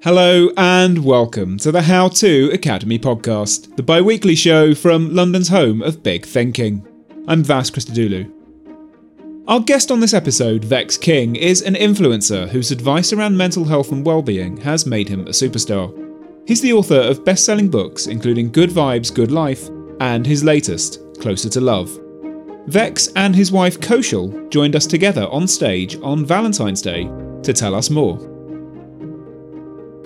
Hello and welcome to the How To Academy podcast, the bi weekly show from London's home of big thinking. I'm Vas Christodoulou. Our guest on this episode, Vex King, is an influencer whose advice around mental health and well-being has made him a superstar. He's the author of best-selling books including Good Vibes, Good Life and his latest, Closer to Love. Vex and his wife Kaushal joined us together on stage on Valentine's Day to tell us more.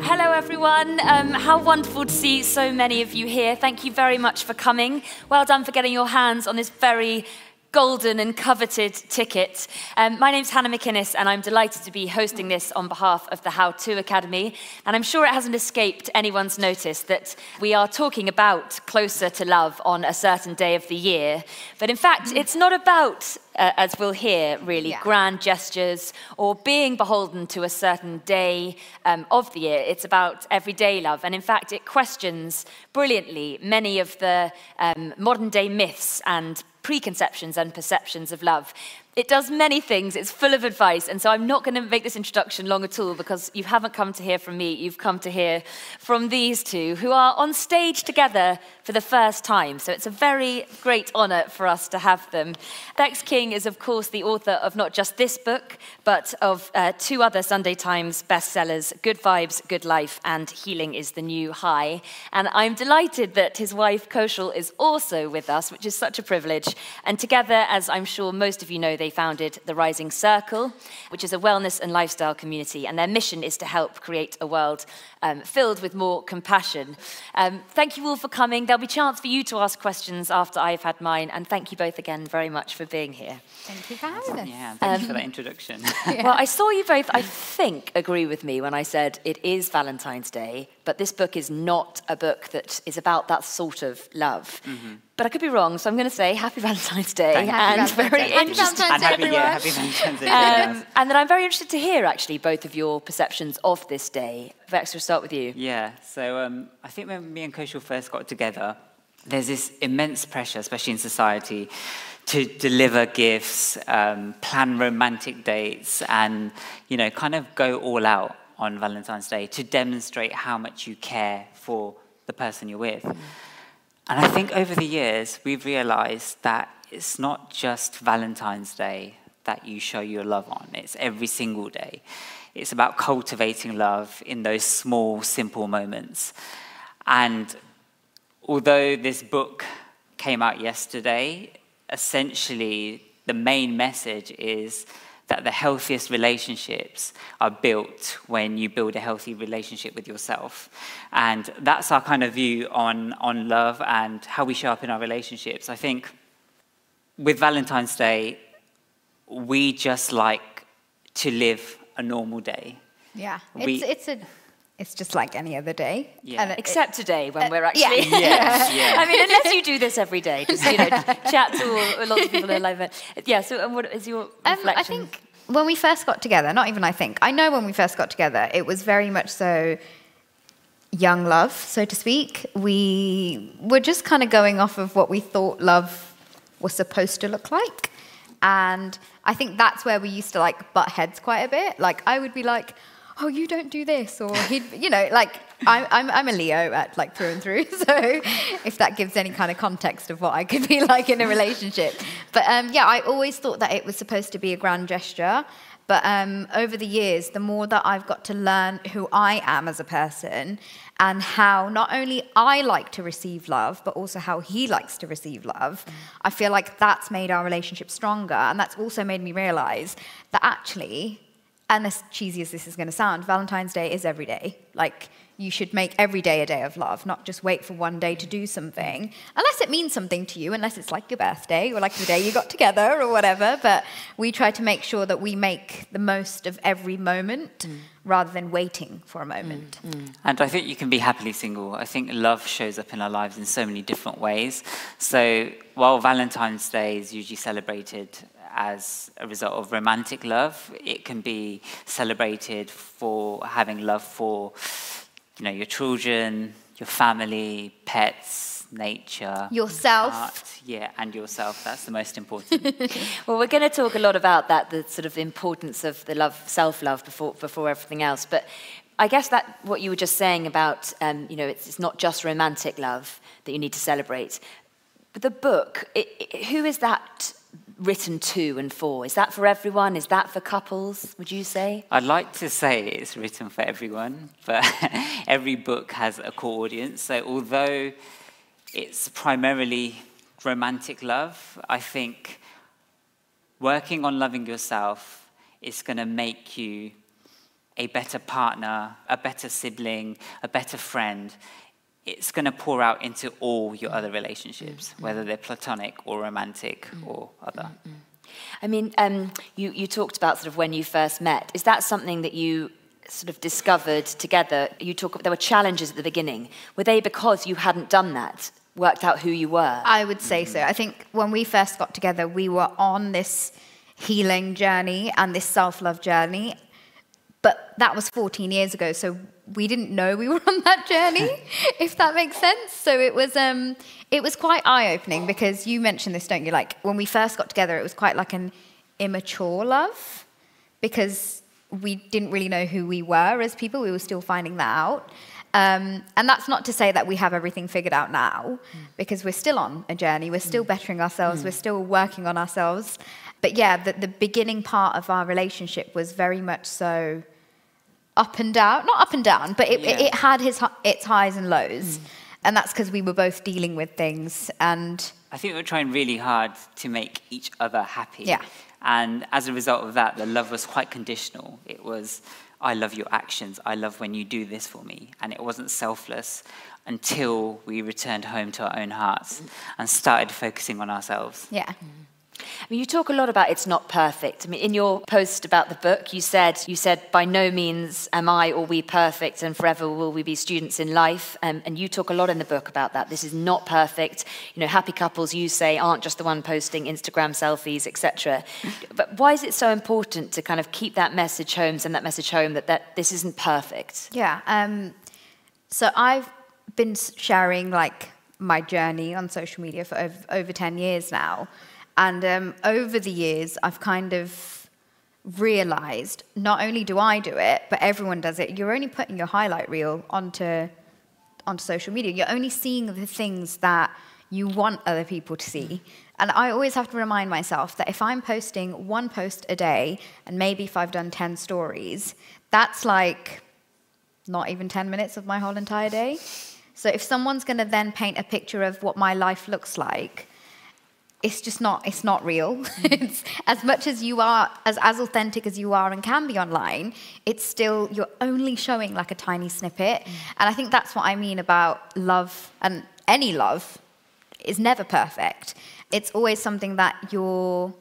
Hello, everyone. Um, how wonderful to see so many of you here. Thank you very much for coming. Well done for getting your hands on this very golden and coveted ticket. Um, my name's Hannah McInnes, and I'm delighted to be hosting this on behalf of the How To Academy. And I'm sure it hasn't escaped anyone's notice that we are talking about closer to love on a certain day of the year. But in fact, it's not about uh, as we'll hear, really yeah. grand gestures or being beholden to a certain day um, of the year. It's about everyday love. And in fact, it questions brilliantly many of the um, modern day myths and preconceptions and perceptions of love. It does many things, it's full of advice, and so I'm not going to make this introduction long at all because you haven't come to hear from me, you've come to hear from these two who are on stage together for the first time. So it's a very great honour for us to have them. Vex King is, of course, the author of not just this book, but of uh, two other Sunday Times bestsellers Good Vibes, Good Life, and Healing is the New High. And I'm delighted that his wife, Kaushal, is also with us, which is such a privilege. And together, as I'm sure most of you know, they founded the Rising Circle, which is a wellness and lifestyle community, and their mission is to help create a world um, filled with more compassion. Um, thank you all for coming. There'll be a chance for you to ask questions after I've had mine, and thank you both again very much for being here. Thank you for having us. Yeah, thank um, you for that introduction. yeah. Well, I saw you both, I think, agree with me when I said it is Valentine's Day, but this book is not a book that is about that sort of love. Mm-hmm. But I could be wrong, so I'm going to say Happy Valentine's Day and Valentine's very Day. interesting. and happy, yeah, happy Valentine's Day. Um, and then I'm very interested to hear actually both of your perceptions of this day. Vex, we'll start with you. Yeah. So um, I think when me and Kaushal first got together, there's this immense pressure, especially in society, to deliver gifts, um, plan romantic dates, and you know, kind of go all out on Valentine's Day to demonstrate how much you care for the person you're with. And I think over the years, we've realized that it's not just Valentine's Day that you show your love on, it's every single day. It's about cultivating love in those small, simple moments. And although this book came out yesterday, essentially the main message is that the healthiest relationships are built when you build a healthy relationship with yourself. And that's our kind of view on, on love and how we show up in our relationships. I think with Valentine's Day, we just like to live a normal day. Yeah, we, it's, it's a it's just like any other day. Yeah. And Except today when uh, we're actually. Yeah. yes, yeah. I mean, unless you do this every day, just you know, chat to all, lots of people in live. Yeah. So, and what is your reflection? Um, I think when we first got together, not even I think, I know when we first got together, it was very much so young love, so to speak. We were just kind of going off of what we thought love was supposed to look like. And I think that's where we used to like butt heads quite a bit. Like, I would be like, oh, you don't do this, or he'd, you know, like I'm, I'm, I'm a Leo at like through and through. So if that gives any kind of context of what I could be like in a relationship, but um, yeah, I always thought that it was supposed to be a grand gesture. But um, over the years, the more that I've got to learn who I am as a person and how not only I like to receive love, but also how he likes to receive love. I feel like that's made our relationship stronger. And that's also made me realize that actually and as cheesy as this is going to sound, Valentine's Day is every day. Like, you should make every day a day of love, not just wait for one day to do something, unless it means something to you, unless it's like your birthday or like the day you got together or whatever. But we try to make sure that we make the most of every moment mm. rather than waiting for a moment. Mm. Mm. And I think you can be happily single. I think love shows up in our lives in so many different ways. So while Valentine's Day is usually celebrated as a result of romantic love. It can be celebrated for having love for, you know, your children, your family, pets, nature, yourself. Art. Yeah, and yourself. That's the most important. well, we're going to talk a lot about that, the sort of importance of the love, self-love before before everything else. But I guess that what you were just saying about, um, you know, it's, it's not just romantic love that you need to celebrate. But the book, it, it, who is that written to and for? Is that for everyone? Is that for couples, would you say? I'd like to say it's written for everyone, but every book has a core audience. So although it's primarily romantic love, I think working on loving yourself is going to make you a better partner, a better sibling, a better friend it's going to pour out into all your other relationships, mm-hmm. whether they're platonic or romantic mm-hmm. or other. Mm-hmm. I mean, um, you, you talked about sort of when you first met. Is that something that you sort of discovered together? You talk. There were challenges at the beginning. Were they because you hadn't done that, worked out who you were? I would say so. I think when we first got together, we were on this healing journey and this self-love journey, but that was 14 years ago. So we didn't know we were on that journey, if that makes sense. So it was um, it was quite eye opening because you mentioned this, don't you? Like when we first got together, it was quite like an immature love because we didn't really know who we were as people. We were still finding that out. Um, and that's not to say that we have everything figured out now, because we're still on a journey. We're still bettering ourselves. We're still working on ourselves. But yeah, the, the beginning part of our relationship was very much so up and down, not up and down, but it, yeah. it, it, had his, its highs and lows. Mm. And that's because we were both dealing with things. And I think we were trying really hard to make each other happy. Yeah. And as a result of that, the love was quite conditional. It was, I love your actions. I love when you do this for me. And it wasn't selfless until we returned home to our own hearts and started focusing on ourselves. Yeah. Mm. I mean, you talk a lot about it's not perfect. I mean, in your post about the book, you said you said by no means am I or we perfect, and forever will we be students in life. Um, and you talk a lot in the book about that. This is not perfect. You know, happy couples you say aren't just the one posting Instagram selfies, etc. but why is it so important to kind of keep that message home, send that message home that that this isn't perfect? Yeah. Um, so I've been sharing like my journey on social media for over, over 10 years now. And um, over the years, I've kind of realized not only do I do it, but everyone does it. You're only putting your highlight reel onto, onto social media. You're only seeing the things that you want other people to see. And I always have to remind myself that if I'm posting one post a day, and maybe if I've done 10 stories, that's like not even 10 minutes of my whole entire day. So if someone's going to then paint a picture of what my life looks like, it's just not it's not real mm. it's as much as you are as as authentic as you are and can be online it's still you're only showing like a tiny snippet mm. and i think that's what i mean about love and any love is never perfect it's always something that you're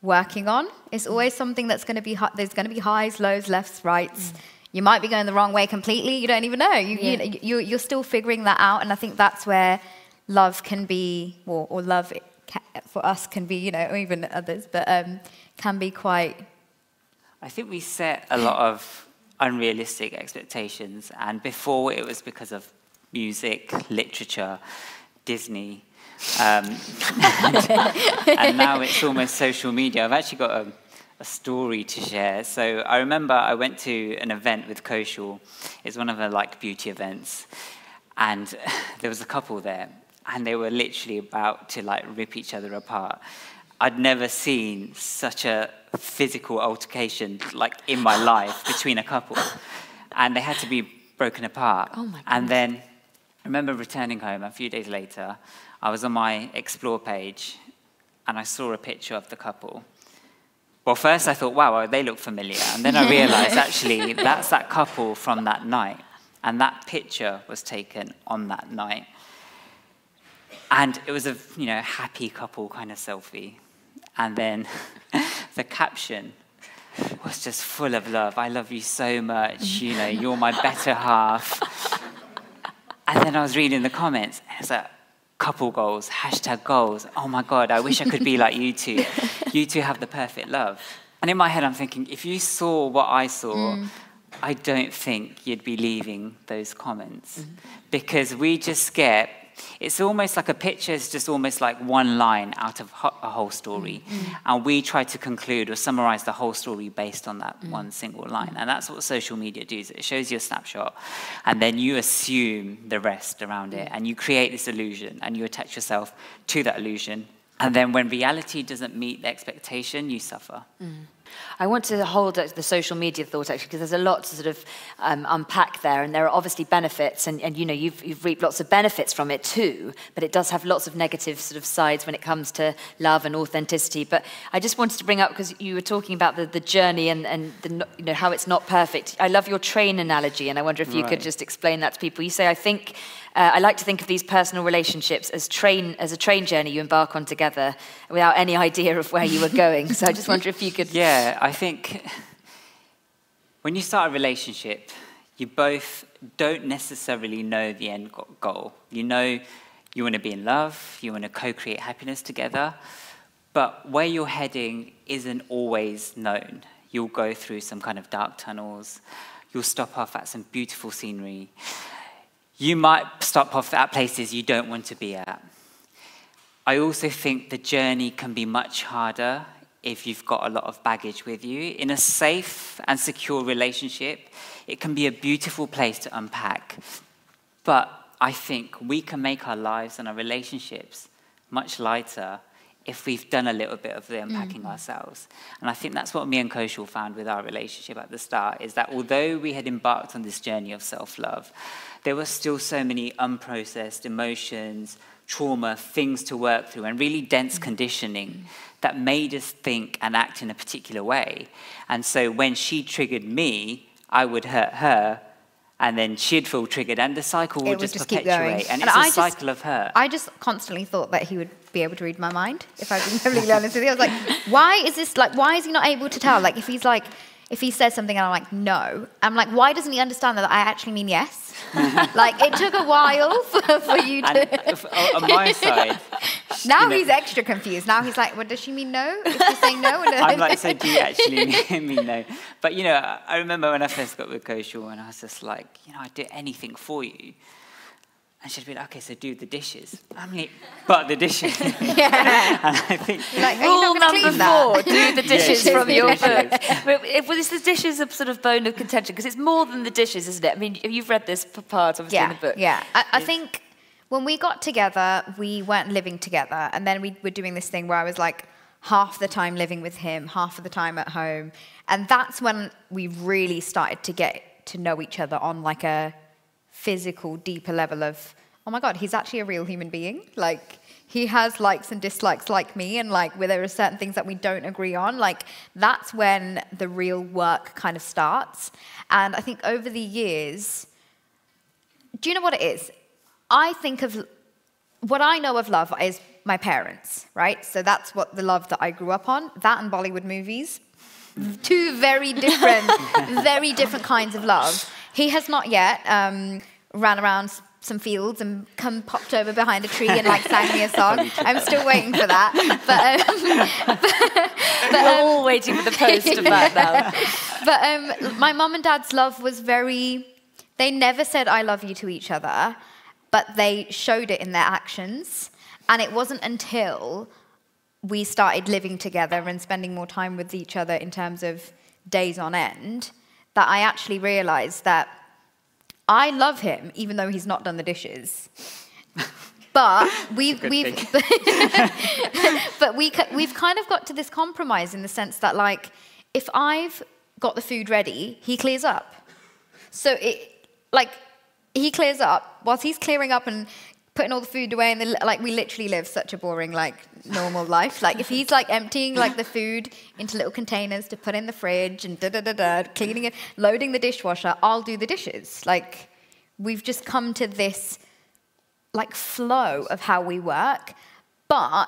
working on it's mm. always something that's going to be there's going to be highs lows lefts rights mm. you might be going the wrong way completely you don't even know you, yeah. you, you, you're still figuring that out and i think that's where love can be or, or love for us can be, you know, or even others, but um, can be quite. I think we set a lot of unrealistic expectations, and before it was because of music, literature, Disney, um, and, now it's almost social media. I've actually got a, a story to share. So I remember I went to an event with Kaushal. It's one of the like beauty events, and there was a couple there, and they were literally about to like rip each other apart. I'd never seen such a physical altercation like in my life between a couple, and they had to be broken apart. Oh my and then I remember returning home a few days later. I was on my explore page, and I saw a picture of the couple. Well, first I thought, wow, they look familiar. And then I realized actually that's that couple from that night. And that picture was taken on that night. And it was a you know, happy couple kind of selfie. And then the caption was just full of love. I love you so much. You know, you're my better half. And then I was reading the comments, and it's like, couple goals, hashtag goals. Oh my God, I wish I could be like you two. You two have the perfect love. And in my head, I'm thinking, if you saw what I saw, mm. I don't think you'd be leaving those comments. Mm. Because we just get it's almost like a picture is just almost like one line out of a whole story. Mm. And we try to conclude or summarize the whole story based on that mm. one single line. And that's what social media does. It shows you a snapshot, and then you assume the rest around it, and you create this illusion, and you attach yourself to that illusion. And then when reality doesn't meet the expectation, you suffer. Mm. I want to hold the social media thought actually because there's a lot to sort of um, unpack there, and there are obviously benefits, and, and you know you've, you've reaped lots of benefits from it too, but it does have lots of negative sort of sides when it comes to love and authenticity. But I just wanted to bring up because you were talking about the, the journey and, and the, you know how it's not perfect. I love your train analogy, and I wonder if you right. could just explain that to people. You say I think uh, I like to think of these personal relationships as train as a train journey you embark on together without any idea of where you were going. so I just wonder if you could. Yeah, I think when you start a relationship, you both don't necessarily know the end goal. You know you want to be in love, you want to co-create happiness together, but where you're heading isn't always known. You'll go through some kind of dark tunnels. You'll stop off at some beautiful scenery you might stop off at places you don't want to be at. I also think the journey can be much harder if you've got a lot of baggage with you. In a safe and secure relationship, it can be a beautiful place to unpack. But I think we can make our lives and our relationships much lighter if we've done a little bit of the unpacking mm. ourselves. And I think that's what me and Kaushal found with our relationship at the start, is that although we had embarked on this journey of self-love, there were still so many unprocessed emotions, trauma, things to work through, and really dense mm. conditioning mm. that made us think and act in a particular way. And so when she triggered me, I would hurt her, and then she'd feel triggered, and the cycle would, would just, just perpetuate. And, and, it's I a just, cycle of hurt. I just constantly thought that he would be able to read my mind, if I've been completely honest with you. I was like, why is this, like, why is he not able to tell? Like, if he's like, if he says something and I'm like, no, I'm like, why doesn't he understand that I actually mean yes? like, it took a while for, for you to. And, uh, uh, on my side. now he's know, extra confused. Now he's like, well, does she mean no? Is she saying no? I'm like, so do you actually mean no? But, you know, I remember when I first got with Kaushal and I was just like, you know, I'd do anything for you. And she'd be like, okay, so do the dishes. I'm like, but the dishes. yeah. and I think like, rule number four, do the dishes from your book. But if, well, the dishes a sort of bone of contention because it's more than the dishes, isn't it? I mean, you've read this part, obviously, yeah, in the book. Yeah, I, I think when we got together, we weren't living together, and then we were doing this thing where I was like half the time living with him, half of the time at home, and that's when we really started to get to know each other on like a physical, deeper level of, oh my God, he's actually a real human being. Like, he has likes and dislikes like me, and like, where there are certain things that we don't agree on. Like, that's when the real work kind of starts. And I think over the years, do you know what it is? I think of what I know of love is my parents, right? So that's what the love that I grew up on, that and Bollywood movies. Two very different, very different kinds of love. He has not yet. Um, ran around some fields and come popped over behind a tree and like sang me a song. I'm still waiting for that. But, um, but, we're um, all waiting for the post of that now. But um, my mum and dad's love was very. They never said "I love you" to each other, but they showed it in their actions. And it wasn't until we started living together and spending more time with each other in terms of days on end, that I actually realized that I love him even though he's not done the dishes. But we've, we've but we, we've kind of got to this compromise in the sense that, like, if I've got the food ready, he clears up. So it, like, he clears up whilst he's clearing up and putting all the food away and the, like we literally live such a boring like normal life. Like if he's like emptying like the food into little containers to put in the fridge and da da da da cleaning it loading the dishwasher i'll do the dishes. Like we've just come to this like flow of how we work. But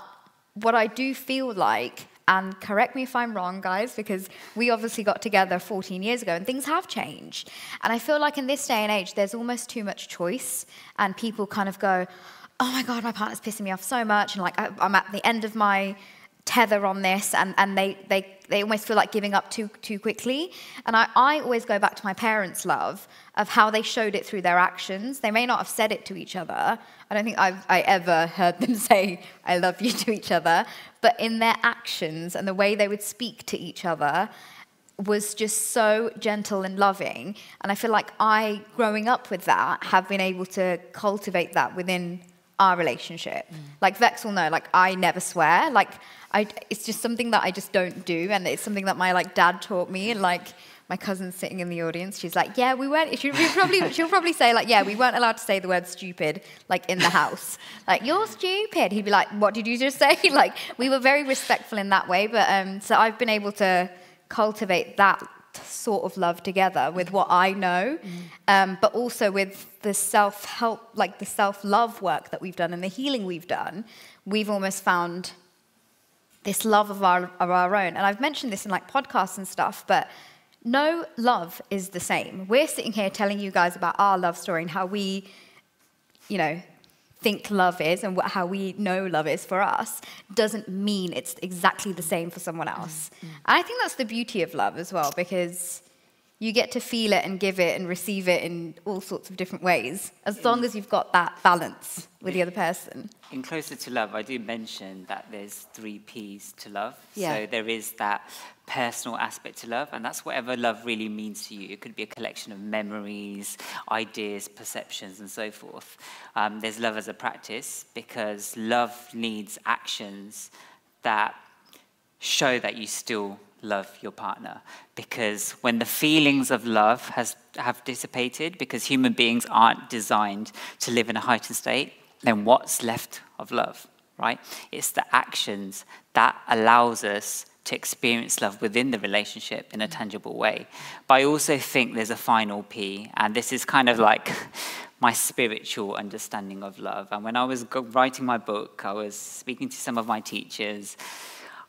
what i do feel like and correct me if I'm wrong, guys, because we obviously got together 14 years ago and things have changed. And I feel like in this day and age, there's almost too much choice, and people kind of go, oh my God, my partner's pissing me off so much. And like, I'm at the end of my tether on this, and, and they, they, they almost feel like giving up too, too quickly. And I, I always go back to my parents' love of how they showed it through their actions. They may not have said it to each other. I don't think I've I ever heard them say, I love you to each other. But in their actions and the way they would speak to each other was just so gentle and loving. And I feel like I, growing up with that, have been able to cultivate that within our relationship. Mm. Like Vex will know, like I never swear. Like I, it's just something that I just don't do, and it's something that my like dad taught me. And like my cousin's sitting in the audience. She's like, "Yeah, we weren't." She'll probably she'll probably say like, "Yeah, we weren't allowed to say the word stupid like in the house. Like you're stupid." He'd be like, "What did you just say?" like we were very respectful in that way. But um, so I've been able to cultivate that sort of love together with what I know, mm. um, but also with the self help, like the self love work that we've done and the healing we've done. We've almost found this love of our, of our own. And I've mentioned this in like podcasts and stuff, but no love is the same. We're sitting here telling you guys about our love story and how we, you know, think love is and how we know love is for us doesn't mean it's exactly the same for someone else. Mm-hmm. I think that's the beauty of love as well because you get to feel it and give it and receive it in all sorts of different ways, as long as you've got that balance with the other person. In Closer to Love, I do mention that there's three P's to love. Yeah. So there is that personal aspect to love, and that's whatever love really means to you. It could be a collection of memories, ideas, perceptions, and so forth. Um, there's love as a practice because love needs actions that show that you still love your partner. Because when the feelings of love has, have dissipated because human beings aren't designed to live in a heightened state then what's left of love right? It's the actions that allows us to experience love within the relationship in a tangible way. But i also think there's a final p and this is kind of like my spiritual understanding of love. And when i was writing my book i was speaking to some of my teachers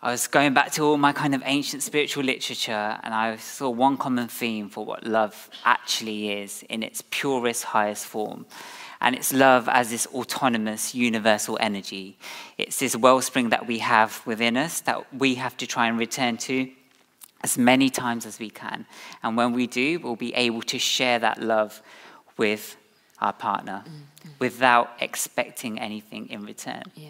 I was going back to all my kind of ancient spiritual literature, and I saw one common theme for what love actually is in its purest, highest form. And it's love as this autonomous, universal energy. It's this wellspring that we have within us that we have to try and return to as many times as we can. And when we do, we'll be able to share that love with our partner mm-hmm. without expecting anything in return. Yeah.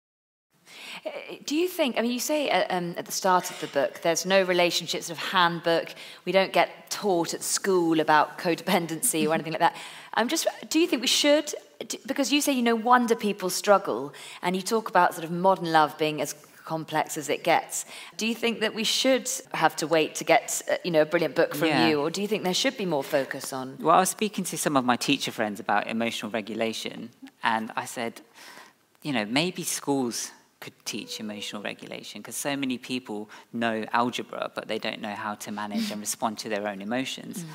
Do you think, I mean, you say at, um, at the start of the book, there's no relationship sort of handbook. We don't get taught at school about codependency or anything like that. I'm just, do you think we should? Because you say, you know, wonder people struggle, and you talk about sort of modern love being as complex as it gets. Do you think that we should have to wait to get, uh, you know, a brilliant book from Yeah. you, or do you think there should be more focus on? Well, I was speaking to some of my teacher friends about emotional regulation, and I said, you know, maybe schools could teach emotional regulation because so many people know algebra, but they don't know how to manage and respond to their own emotions. Mm.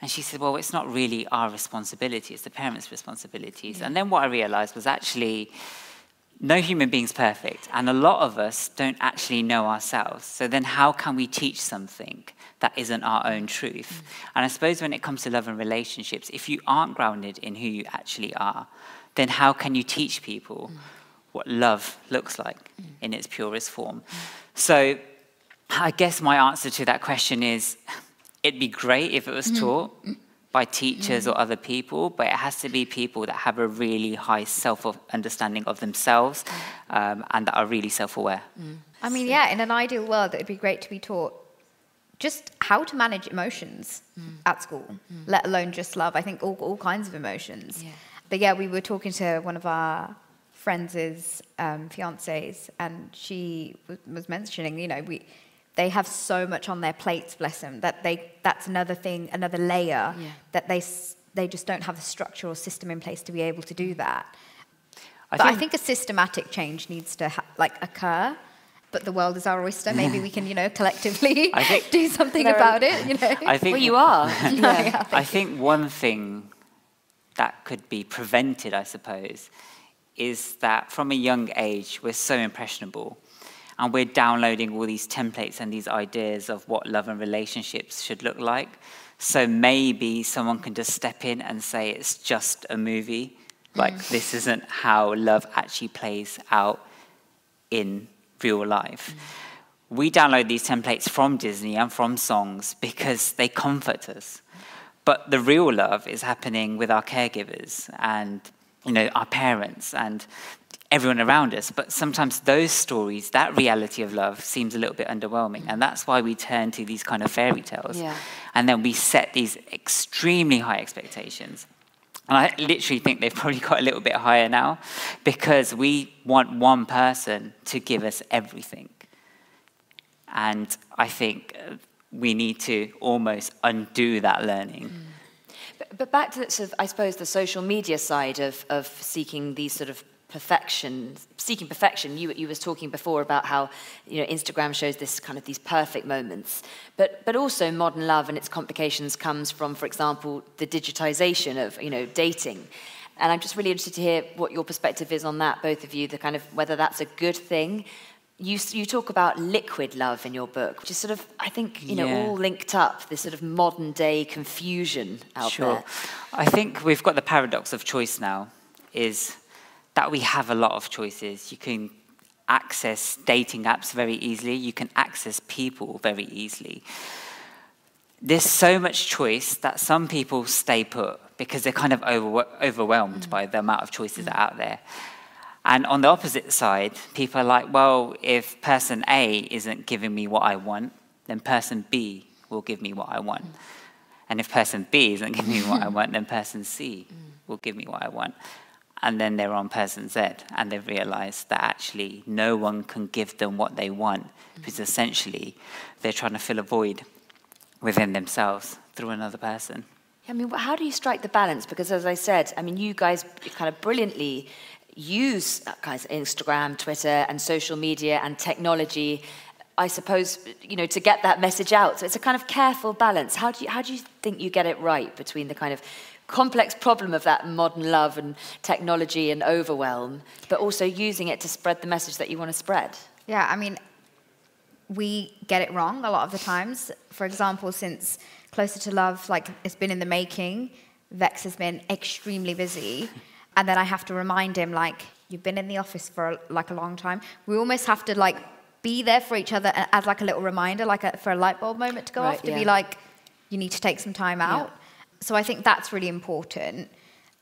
And she said, well, it's not really our responsibility, it's the parents' responsibilities. And then what I realized was actually, no human being's perfect, and a lot of us don't actually know ourselves. So then, how can we teach something that isn't our own truth? Mm. And I suppose when it comes to love and relationships, if you aren't grounded in who you actually are, then how can you teach people mm. What love looks like mm. in its purest form? So, I guess my answer to that question is it'd be great if it was mm. taught by teachers mm. or other people, but it has to be people that have a really high self understanding of themselves um, and that are really self aware. I mean, yeah, in an ideal world, it'd be great to be taught just how to manage emotions at school, let alone just love. I think all, all kinds of emotions. But yeah, we were talking to one of our friends' um, fiancés, and she was, was mentioning, you know, we they have so much on their plates, bless them, that they that's another thing, another layer Yeah. that they s- they just don't have the structure or system in place to be able to do that. I but I think- think a systematic change needs to ha- like occur. But the world is our oyster. Maybe we can, you know, collectively think- do something There about it. You know. I think Well, you are. yeah. I think one thing that could be prevented, I suppose, is that from a young age, we're so impressionable and we're downloading all these templates and these ideas of what love and relationships should look like. So maybe someone can just step in and say it's just a movie. Like, mm. this isn't how love actually plays out in real life. Mm. We download these templates from Disney and from songs because they comfort us. But the real love is happening with our caregivers and you know our parents and everyone around us. But sometimes those stories, that reality of love, seems a little bit underwhelming, and that's why we turn to these kind of fairy tales, Yeah. and then we set these extremely high expectations. And I literally think they've probably got a little bit higher now because we want one person to give us everything. And I think we need to almost undo that learning. But, but back to sort of, I suppose, the social media side of, of seeking these sort of perfection, seeking perfection. You, you was talking before about how you know Instagram shows this kind of these perfect moments, but but also modern love and its complications comes from, for example, the digitization of you know dating. And I'm just really interested to hear what your perspective is on that, both of you. The kind of whether that's a good thing. You, you talk about liquid love in your book, which is sort of, I think, you know, Yeah. all linked up, this sort of modern day confusion out sure. there. I think we've got the paradox of choice now, is that we have a lot of choices. You can access dating apps very easily, you can access people very easily. There's so much choice that some people stay put because they're kind of over, overwhelmed mm. by the amount of choices that are out there. And on the opposite side, people are like, well, if person A isn't giving me what I want, then person B will give me what I want. And if person B isn't giving me what I want, then person C will give me what I want. And then they're on person Z, and they've realized that actually no one can give them what they want because essentially they're trying to fill a void within themselves through another person. I mean, how do you strike the balance? Because as I said, I mean, you guys kind of brilliantly use uh, guys Instagram, Twitter, and social media and technology. I suppose you know to get that message out. So it's a kind of careful balance. How do you how do you think you get it right between the kind of complex problem of that modern love and technology and overwhelm, but also using it to spread the message that you want to spread? Yeah, I mean, we get it wrong a lot of the times. For example, since Closer to Love, like it's been in the making, Vex has been extremely busy, and then I have to remind him like you've been in the office for like a long time. We almost have to like be there for each other a- as like a little reminder, like a, for a light bulb moment to go Right, off, to yeah. be like, you need to take some time out. So I think that's really important.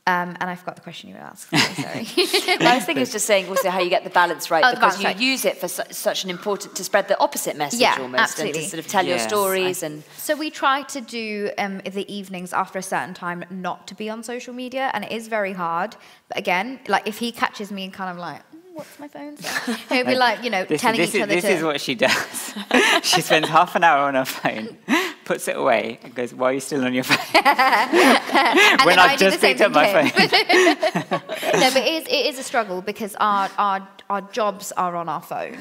Um, and I forgot the question you were asked. Sorry. I was thinking it's just saying also how you get the balance right Oh, because balance you right. use it for su- such an important to spread the opposite message Yeah, almost and absolutely. to sort of tell your Yes, stories and So we try to do um, the evenings after a certain time not to be on social media, and it is very hard. But again, like if he catches me and kind of like, what's my phone say? He'll be like, you know, This, telling this each is, other this to. is what she does. she spends half an hour on her phone, puts it away, and goes, "Why are you still on your phone?" when I've I just picked up my phone. no, but it is, it is a struggle because our, our, our jobs are on our phone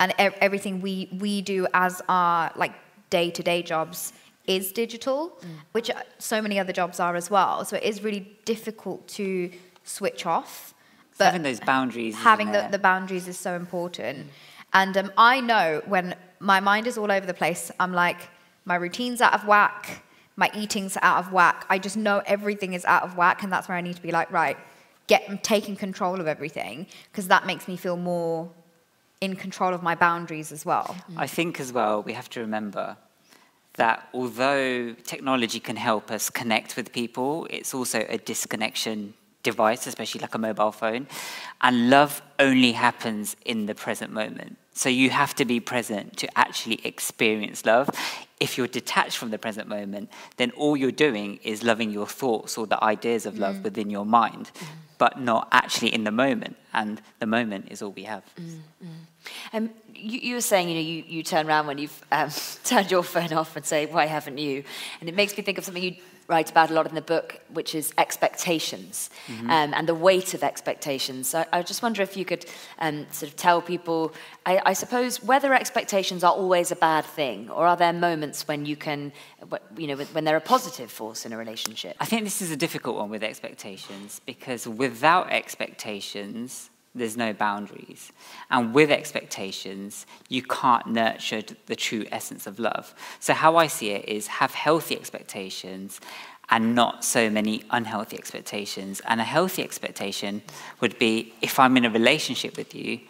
and everything we, we do as our like day-to-day jobs is digital, which uh, so many other jobs are as well. So it is really difficult to switch off. But having those boundaries, having the, the boundaries is so important. And um, I know when my mind is all over the place, I'm like, my routine's out of whack, my eating's out of whack. I just know everything is out of whack, and that's where I need to be like, right, get taking control of everything, because that makes me feel more in control of my boundaries as well. I think as well, we have to remember that although technology can help us connect with people, it's also a disconnection device, especially like a mobile phone. And love only happens in the present moment. So you have to be present to actually experience love. If you're detached from the present moment, then all you're doing is loving your thoughts or the ideas of love within your mind, but not actually in the moment. And the moment is all we have. Um, you, you were saying, you know, you, you turn around when you've um, turned your phone off and say, why haven't you? And it makes me think of something you write about a lot in the book, which is expectations um, and the weight of expectations. So I just wonder if you could um, sort of tell people, I, I suppose, whether expectations are always a bad thing, or are there moments when you can, you know, when they're a positive force in a relationship? I think this is a difficult one with expectations because without expectations, there's no boundaries. And with expectations, you can't nurture the true essence of love. So, how I see it is have healthy expectations and not so many unhealthy expectations. And a healthy expectation would be if I'm in a relationship with you,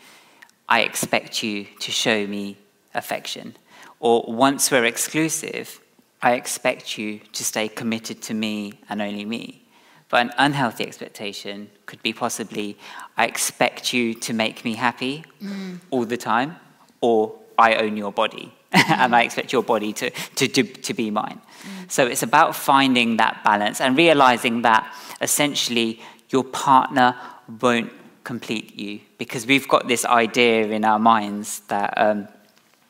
I expect you to show me affection. Or once we're exclusive, I expect you to stay committed to me and only me. But an unhealthy expectation could be possibly I expect you to make me happy all the time, or I own your body and I expect your body to, to, to, to be mine. So it's about finding that balance and realizing that essentially your partner won't complete you because we've got this idea in our minds that um,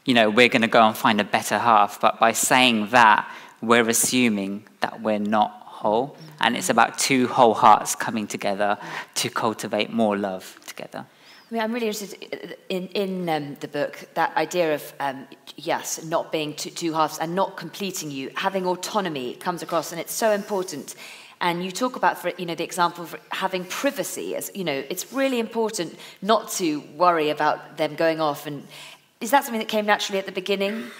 you know we're going to go and find a better half but by saying that we're assuming that we're not whole and it's about two whole hearts coming together to cultivate more love together I mean, I'm really interested in, in um, the book, that idea of, um, yes, not being two, two halves and not completing you, having autonomy comes across, and it's so important. And you talk about, for, you know, the example of having privacy, as, you know, it's really important not to worry about them going off. And is that something that came naturally at the beginning?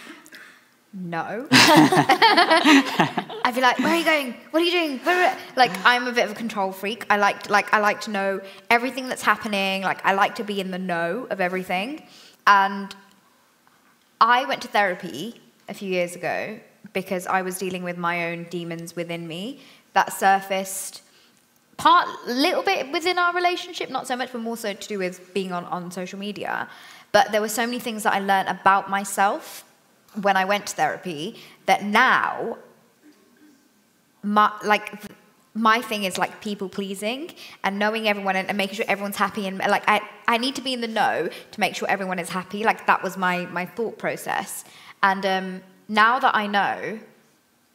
No. I'd be like, where are you going? What are you doing? Where are-" Like, I'm a bit of a control freak. I like, like, I like to know everything that's happening. Like, I like to be in the know of everything. And I went to therapy a few years ago because I was dealing with my own demons within me that surfaced part little bit within our relationship, not so much, but more so to do with being on, on social media. But there were so many things that I learned about myself when I went to therapy that now my like my thing is like people pleasing and knowing everyone and, and making sure everyone's happy and like I, I need to be in the know to make sure everyone is happy. Like that was my my thought process. And um, now that I know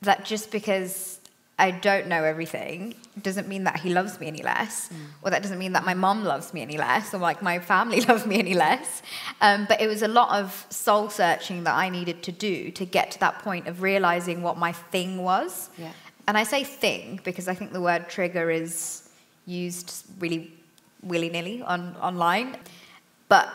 that just because I don't know everything doesn't mean that he loves me any less, or that doesn't mean that my mom loves me any less, or like my family loves me any less. Um, but it was a lot of soul searching that I needed to do to get to that point of realizing what my thing was. Yeah. And I say thing because I think the word trigger is used really willy nilly on online, but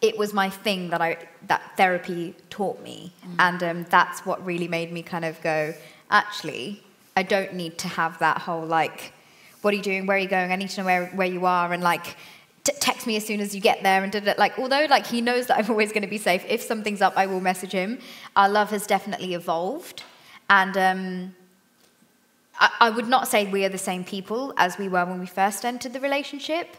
it was my thing that I that therapy taught me, and um, that's what really made me kind of go. Actually, I don't need to have that whole like, what are you doing? Where are you going? I need to know where where you are, and like. Text me as soon as you get there and did it like although like he knows that i'm always going to be safe if something's up i will message him our love has definitely evolved and um I, I would not say we are the same people as we were when we first entered the relationship,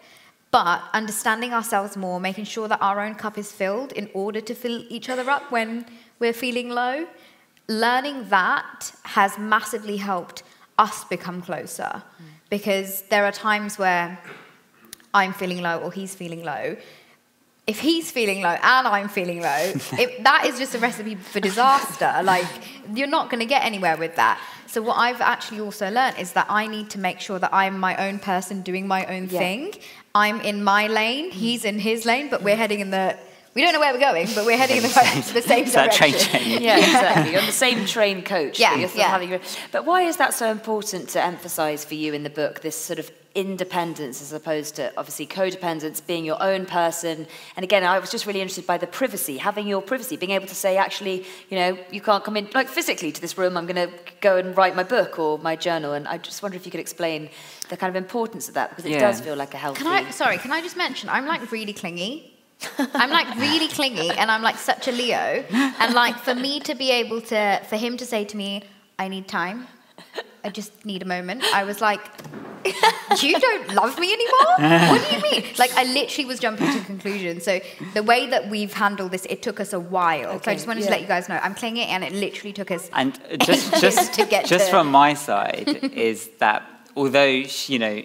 but understanding ourselves more, making sure that our own cup is filled in order to fill each other up when we're feeling low, learning that has massively helped us become closer. Because there are times where I'm feeling low or he's feeling low, if he's feeling low and I'm feeling low, if, that is just a recipe for disaster. Like, you're not going to get anywhere with that. So, what I've actually also learned is that I need to make sure that I'm my own person doing my own yeah. thing. I'm in my lane, he's in his lane, but we're heading in the we don't know where we're going, but we're heading in the, the same direction. That train train. Yeah, exactly. You're on the same train coach. Yeah, but, yeah. Your, but why is that so important to emphasise for you in the book? This sort of independence as opposed to obviously codependence, being your own person. And again, I was just really interested by the privacy, having your privacy, being able to say, actually, you know, you can't come in like physically to this room. I'm going to go and write my book or my journal. And I just wonder if you could explain the kind of importance of that because it yeah. does feel like a healthy. Can I? Sorry, can I just mention? I'm like really clingy. I'm like really clingy and I'm like such a Leo. And like for me to be able to, for him to say to me, I need time, I just need a moment, I was like, you don't love me anymore? What do you mean? Like I literally was jumping to conclusions. So the way that we've handled this, it took us a while. Okay, so I just wanted yeah. to let you guys know I'm clingy and it literally took us And just just to get just to... from my side is that although she, you know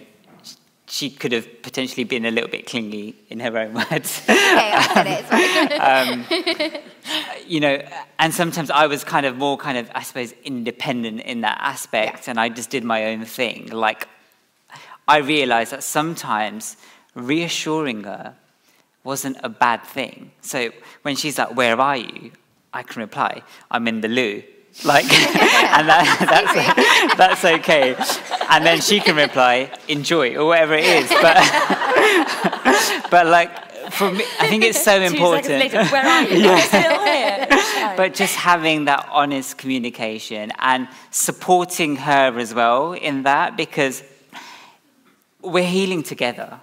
she could have potentially been a little bit clingy in her own words. okay, I it. um, you know, and sometimes I was kind of more kind of, I suppose, independent in that aspect, yeah. and I just did my own thing. Like, I realized that sometimes reassuring her wasn't a bad thing. So when she's like, "Where are you?" I can reply, "I'm in the loo." Like, and that, that's, that's okay. And then she can reply, enjoy, or whatever it is. But, but like, for me, I think it's so important. Later, where are you? yeah. still here. but just having that honest communication and supporting her as well in that because we're healing together,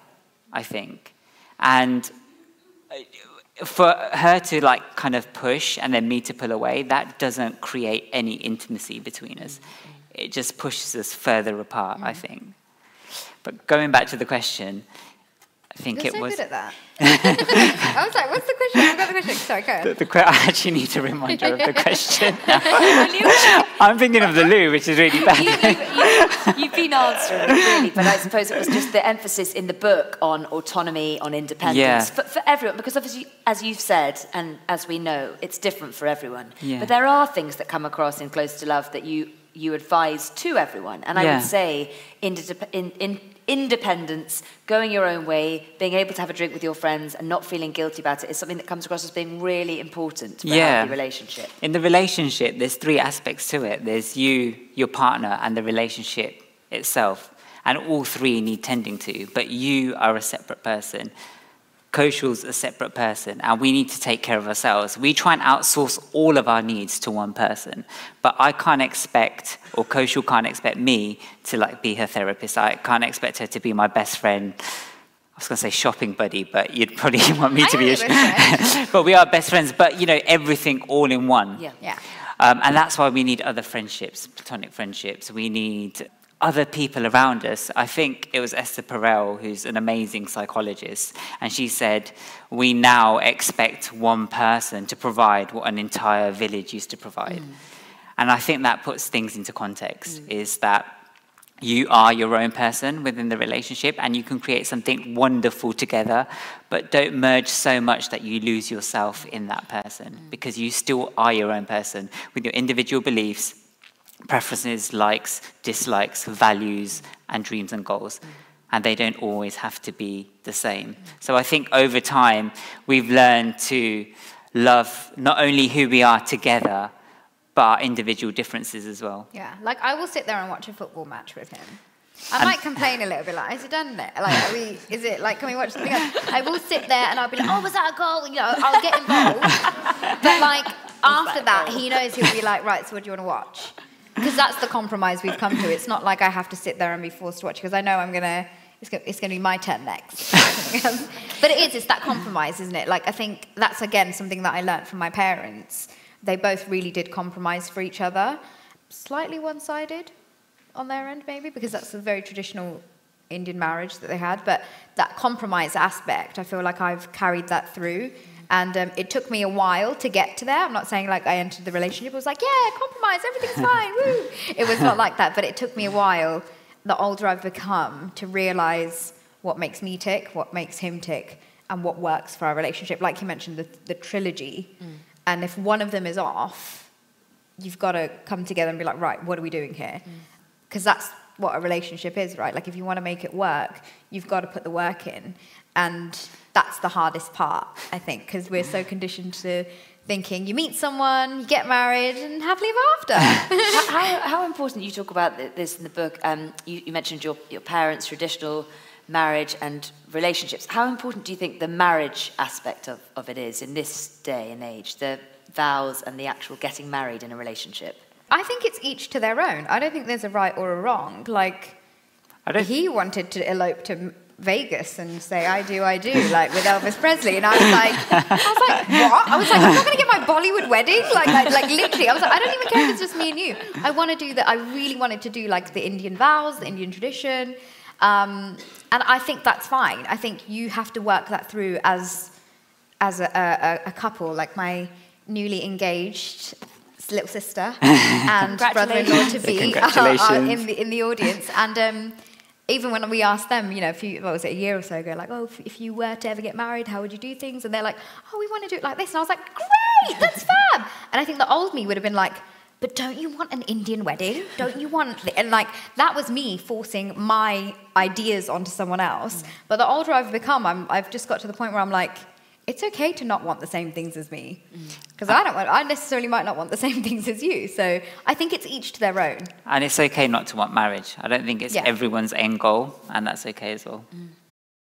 I think. And for her to like kind of push and then me to pull away, that doesn't create any intimacy between us. Mm-hmm. It just pushes us further apart, I mm-hmm. think. But going back to the question, I think You're it so was. Good at that. I was like, "What's the question?" I've got the question. Sorry, go. The, the, I actually need to remind you of the question. I'm thinking of the loo, which is really bad. You, have been answering really, but I suppose it was just the emphasis in the book on autonomy, on independence yeah. for, for, everyone. Because obviously, as you've said, and as we know, it's different for everyone. Yeah. But there are things that come across in Closer to Love that you you advise to everyone, and I yeah. would say in, in, in independence, going your own way, being able to have a drink with your friends and not feeling guilty about it is something that comes across as being really important for yeah. a healthy relationship. In the relationship, there's three aspects to it. There's you, your partner, and the relationship itself. And all three need tending to, but you are a separate person. Kaushal's a separate person, and we need to take care of ourselves. We try and outsource all of our needs to one person, but I can't expect, or Kaushal can't expect me to like be her therapist. I can't expect her to be my best friend. I was going to say shopping buddy, but you'd probably want me to be a. but we are best friends. But you know, everything all in one. Yeah. Yeah. Um, and that's why we need other friendships, platonic friendships. We need other people around us. I think it was Esther Perel, who's an amazing psychologist, and she said, We now expect one person to provide what an entire village used to provide. Mm. And I think that puts things into context mm. is that you are your own person within the relationship and you can create something wonderful together, but don't merge so much that you lose yourself in that person mm. because you still are your own person with your individual beliefs preferences, likes, dislikes, values, and dreams and goals. And they don't always have to be the same. So I think over time, we've learned to love not only who we are together, but our individual differences as well. Yeah, like I will sit there and watch a football match with him. I and might complain a little bit, like, is it done it? Like, are we, is it like, can we watch something else? I will sit there and I'll be like, oh, was that a goal? You know, I'll get involved. but like, after that, he knows he'll be like, right, so what do you want to watch? Because that's the compromise we've come to. It's not like I have to sit there and be forced to watch because I know I'm gonna. It's going, it's to be my turn next. but it is. It's that compromise, isn't it? Like I think that's again something that I learned from my parents. They both really did compromise for each other, slightly one-sided on their end, maybe because that's a very traditional Indian marriage that they had. But that compromise aspect, I feel like I've carried that through. And um, it took me a while to get to there. I'm not saying like I entered the relationship. It was like, yeah, compromise, everything's fine, woo. It was not like that, but it took me a while, the older I've become, to realize what makes me tick, what makes him tick, and what works for our relationship. Like you mentioned, the, the trilogy. Mm. And if one of them is off, you've got to come together and be like, right, what are we doing here? Because mm. that's what a relationship is, right? Like if you want to make it work, you've got to put the work in. And that's the hardest part, I think, because we're so conditioned to thinking you meet someone, you get married, and happily ever after. how, how, important you talk about this in the book? Um, you, you, mentioned your, your parents' traditional marriage and relationships. How important do you think the marriage aspect of, of it is in this day and age, the vows and the actual getting married in a relationship? I think it's each to their own. I don't think there's a right or a wrong. Like, he wanted to elope to Vegas and say, I do, I do, like with Elvis Presley. And I was like, I was like, what? I was like, I'm not going to get my Bollywood wedding. Like, like, like, literally, I was like, I don't even care if it's just me and you. I want to do that. I really wanted to do like the Indian vows, the Indian tradition. Um, and I think that's fine. I think you have to work that through as, as a, a, a couple. Like my newly engaged little sister and brother-in-law to be are, are in the in the audience. And um, even when we asked them, you know, a few, what was it, a year or so ago, like, oh, if, if, you were to ever get married, how would you do things? And they're like, oh, we want to do it like this. And I was like, great, that's fab. And I think the old me would have been like, but don't you want an Indian wedding? Don't you want, and like, that was me forcing my ideas onto someone else. Mm. But the older I've become, I'm, I've just got to the point where I'm like, it's okay to not want the same things as me because mm. I don't want, I necessarily might not want the same things as you. So I think it's each to their own. And it's okay not to want marriage. I don't think it's yeah. everyone's end goal, and that's okay as well. Mm.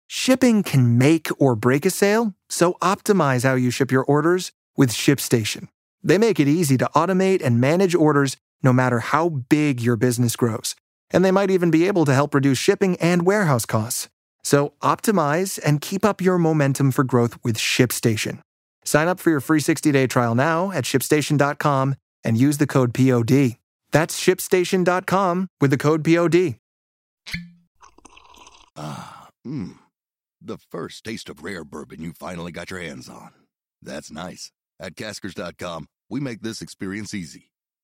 Shipping can make or break a sale, so optimize how you ship your orders with ShipStation. They make it easy to automate and manage orders no matter how big your business grows. And they might even be able to help reduce shipping and warehouse costs. So optimize and keep up your momentum for growth with ShipStation. Sign up for your free 60-day trial now at shipstation.com and use the code POD. That's shipstation.com with the code POD. Ah, mmm. The first taste of rare bourbon you finally got your hands on. That's nice. At caskers.com, we make this experience easy.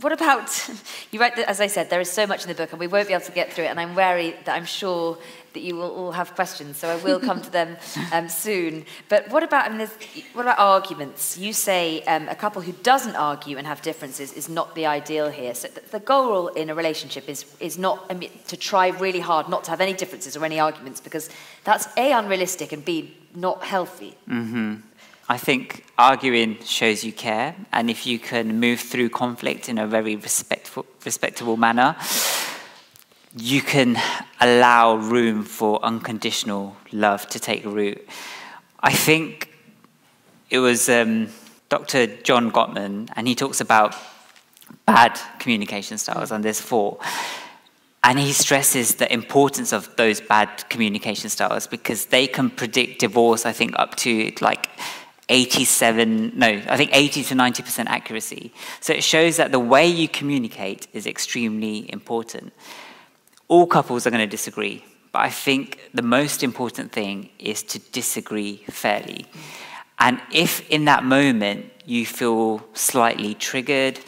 what about you write as i said there is so much in the book and we won't be able to get through it and i'm wary that i'm sure that you will all have questions so i will come to them um, soon. But what about I mean, what about arguments? You say um, a couple who doesn't argue and have differences is not the ideal here. So the, goal in a relationship is is not I mean, to try really hard not to have any differences or any arguments because that's a unrealistic and b not healthy. Mm-hmm. I think arguing shows you care, and if you can move through conflict in a very respectful, respectable manner, you can allow room for unconditional love to take root. I think it was um, Dr. John Gottman, and he talks about bad communication styles, and there's four. And he stresses the importance of those bad communication styles because they can predict divorce, I think, up to like 87, no, I think 80 to 90% accuracy. So it shows that the way you communicate is extremely important. All couples are going to disagree, but I think the most important thing is to disagree fairly. And if in that moment you feel slightly triggered,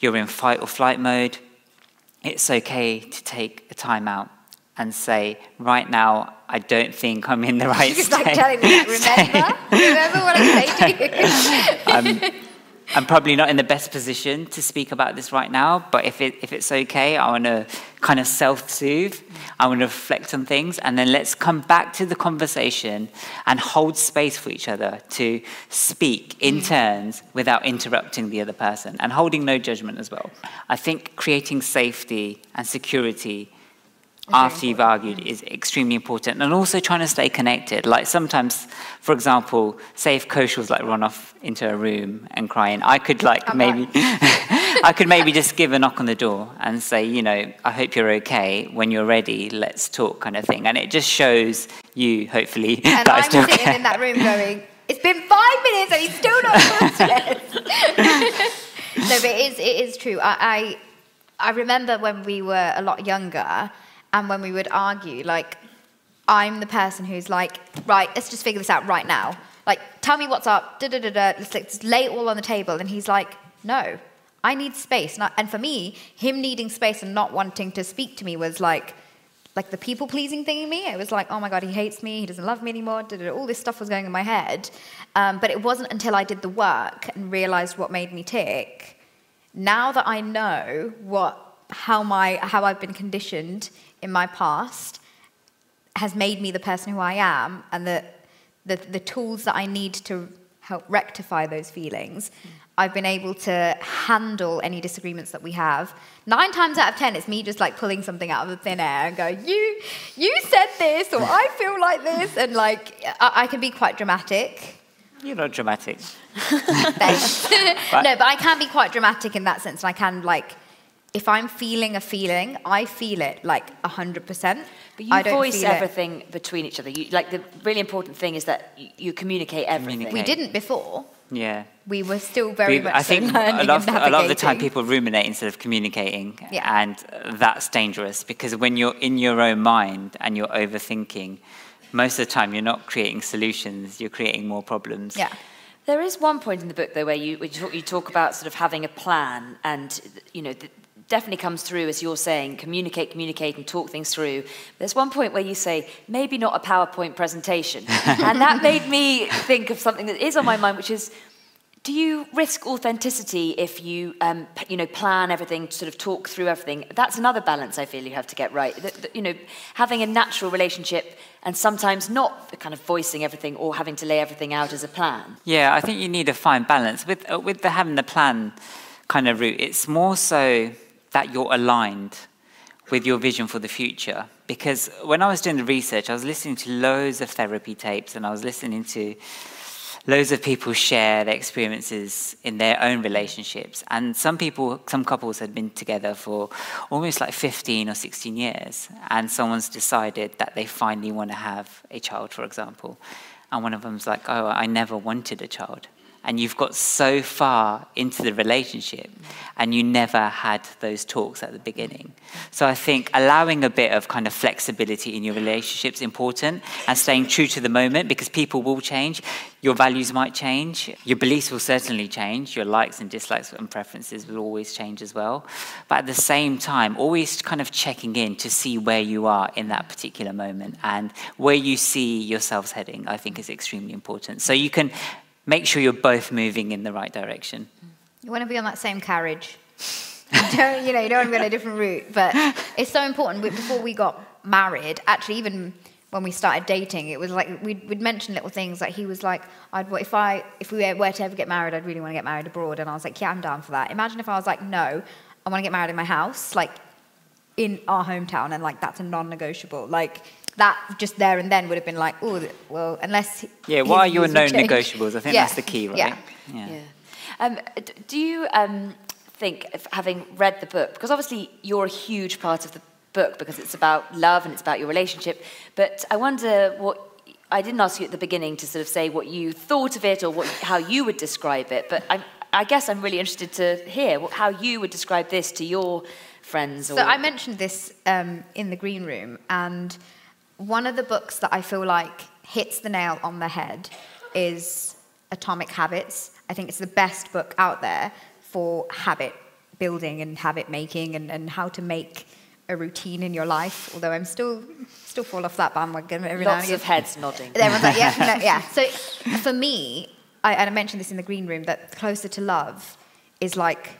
you're in fight or flight mode, it's okay to take a time out and say, right now, I don't think I'm in the right state. like telling me, remember? remember what I say to you? I'm, I'm probably not in the best position to speak about this right now, but if, it, if it's okay, I want to kind of self soothe. I want to reflect on things, and then let's come back to the conversation and hold space for each other to speak in mm. turns without interrupting the other person and holding no judgment as well. I think creating safety and security after you've argued is extremely important and also trying to stay connected. Like sometimes for example say if Kosh was like run off into a room and crying i could like I'm maybe i could maybe just give a knock on the door and say you know i hope you're okay. When you're ready let's talk kind of thing. And it just shows you hopefully and that i'm still sitting care. in that room going it's been five minutes and he's still not upstairs no but it is it is true. I, I I remember when we were a lot younger and when we would argue, like, I'm the person who's like, right, let's just figure this out right now. Like, tell me what's up, da da da da, let's, lay it all on the table. And he's like, no, I need space. And, I, and for me, him needing space and not wanting to speak to me was like, like the people pleasing thing in me. It was like, oh my God, he hates me, he doesn't love me anymore. Da, da, da. All this stuff was going in my head. Um, but it wasn't until I did the work and realized what made me tick. Now that I know what, how, my, how I've been conditioned in my past has made me the person who I am and the, the, the tools that I need to help rectify those feelings, I've been able to handle any disagreements that we have. Nine times out of ten, it's me just like pulling something out of the thin air and going, "You, you said this," or "I feel like this," and like I, I can be quite dramatic. You're not dramatic. Thanks. no, but I can be quite dramatic in that sense, and I can like, if I'm feeling a feeling, I feel it like hundred percent. But you voice everything it. between each other. You, like the really important thing is that you, you communicate everything. Communicate. We didn't before. Yeah. We were still very we, much I think so a, lot of, a lot of the time people ruminate instead of communicating. Yeah. And that's dangerous because when you're in your own mind and you're overthinking, most of the time you're not creating solutions, you're creating more problems. Yeah. There is one point in the book, though, where you, where you, talk, you talk about sort of having a plan and, you know, the, definitely comes through as you're saying communicate communicate and talk things through there's one point where you say maybe not a powerpoint presentation and that made me think of something that is on my mind which is do you risk authenticity if you, um, you know, plan everything, sort of talk through everything? That's another balance I feel you have to get right. you know, having a natural relationship and sometimes not kind of voicing everything or having to lay everything out as a plan. Yeah, I think you need a fine balance with uh, with the having the plan kind of route. It's more so that you're aligned with your vision for the future. Because when I was doing the research, I was listening to loads of therapy tapes and I was listening to loads of people share their experiences in their own relationships. And some people, some couples had been together for almost like 15 or 16 years. And someone's decided that they finally want to have a child, for example. And one of them's like, oh, I never wanted a child and you've got so far into the relationship and you never had those talks at the beginning. So I think allowing a bit of kind of flexibility in your relationship is important and staying true to the moment because people will change. Your values might change. Your beliefs will certainly change. Your likes and dislikes and preferences will always change as well. But at the same time, always kind of checking in to see where you are in that particular moment and where you see yourselves heading, I think is extremely important. So you can make sure you're both moving in the right direction. You want to be on that same carriage. you, don't, you know, you don't want to on a different route, but it's so important. Before we got married, actually, even when we started dating, it was like we'd, we'd mention little things. Like he was like, "I'd if I if we were to ever get married, I'd really want to get married abroad." And I was like, "Yeah, I'm down for that." Imagine if I was like, "No, I want to get married in my house, like in our hometown," and like that's a non-negotiable. Like that just there and then would have been like, oh, well, unless. Yeah, why are your known negotiables? I think yeah. that's the key, right? Yeah. yeah. yeah. Um, do you um, think, having read the book, because obviously you're a huge part of the book because it's about love and it's about your relationship, but I wonder what. I didn't ask you at the beginning to sort of say what you thought of it or what, how you would describe it, but I, I guess I'm really interested to hear how you would describe this to your friends. Or... So I mentioned this um, in the green room, and one of the books that I feel like hits the nail on the head is Atomic Habits. I think it's the best book out there for habit building and habit making and, and how to make a routine in your life. Although I'm still still fall off that bandwagon every Lots now of heads nodding. Everyone's like, yeah, no, yeah. So for me, I, and I mentioned this in the green room, that closer to love is like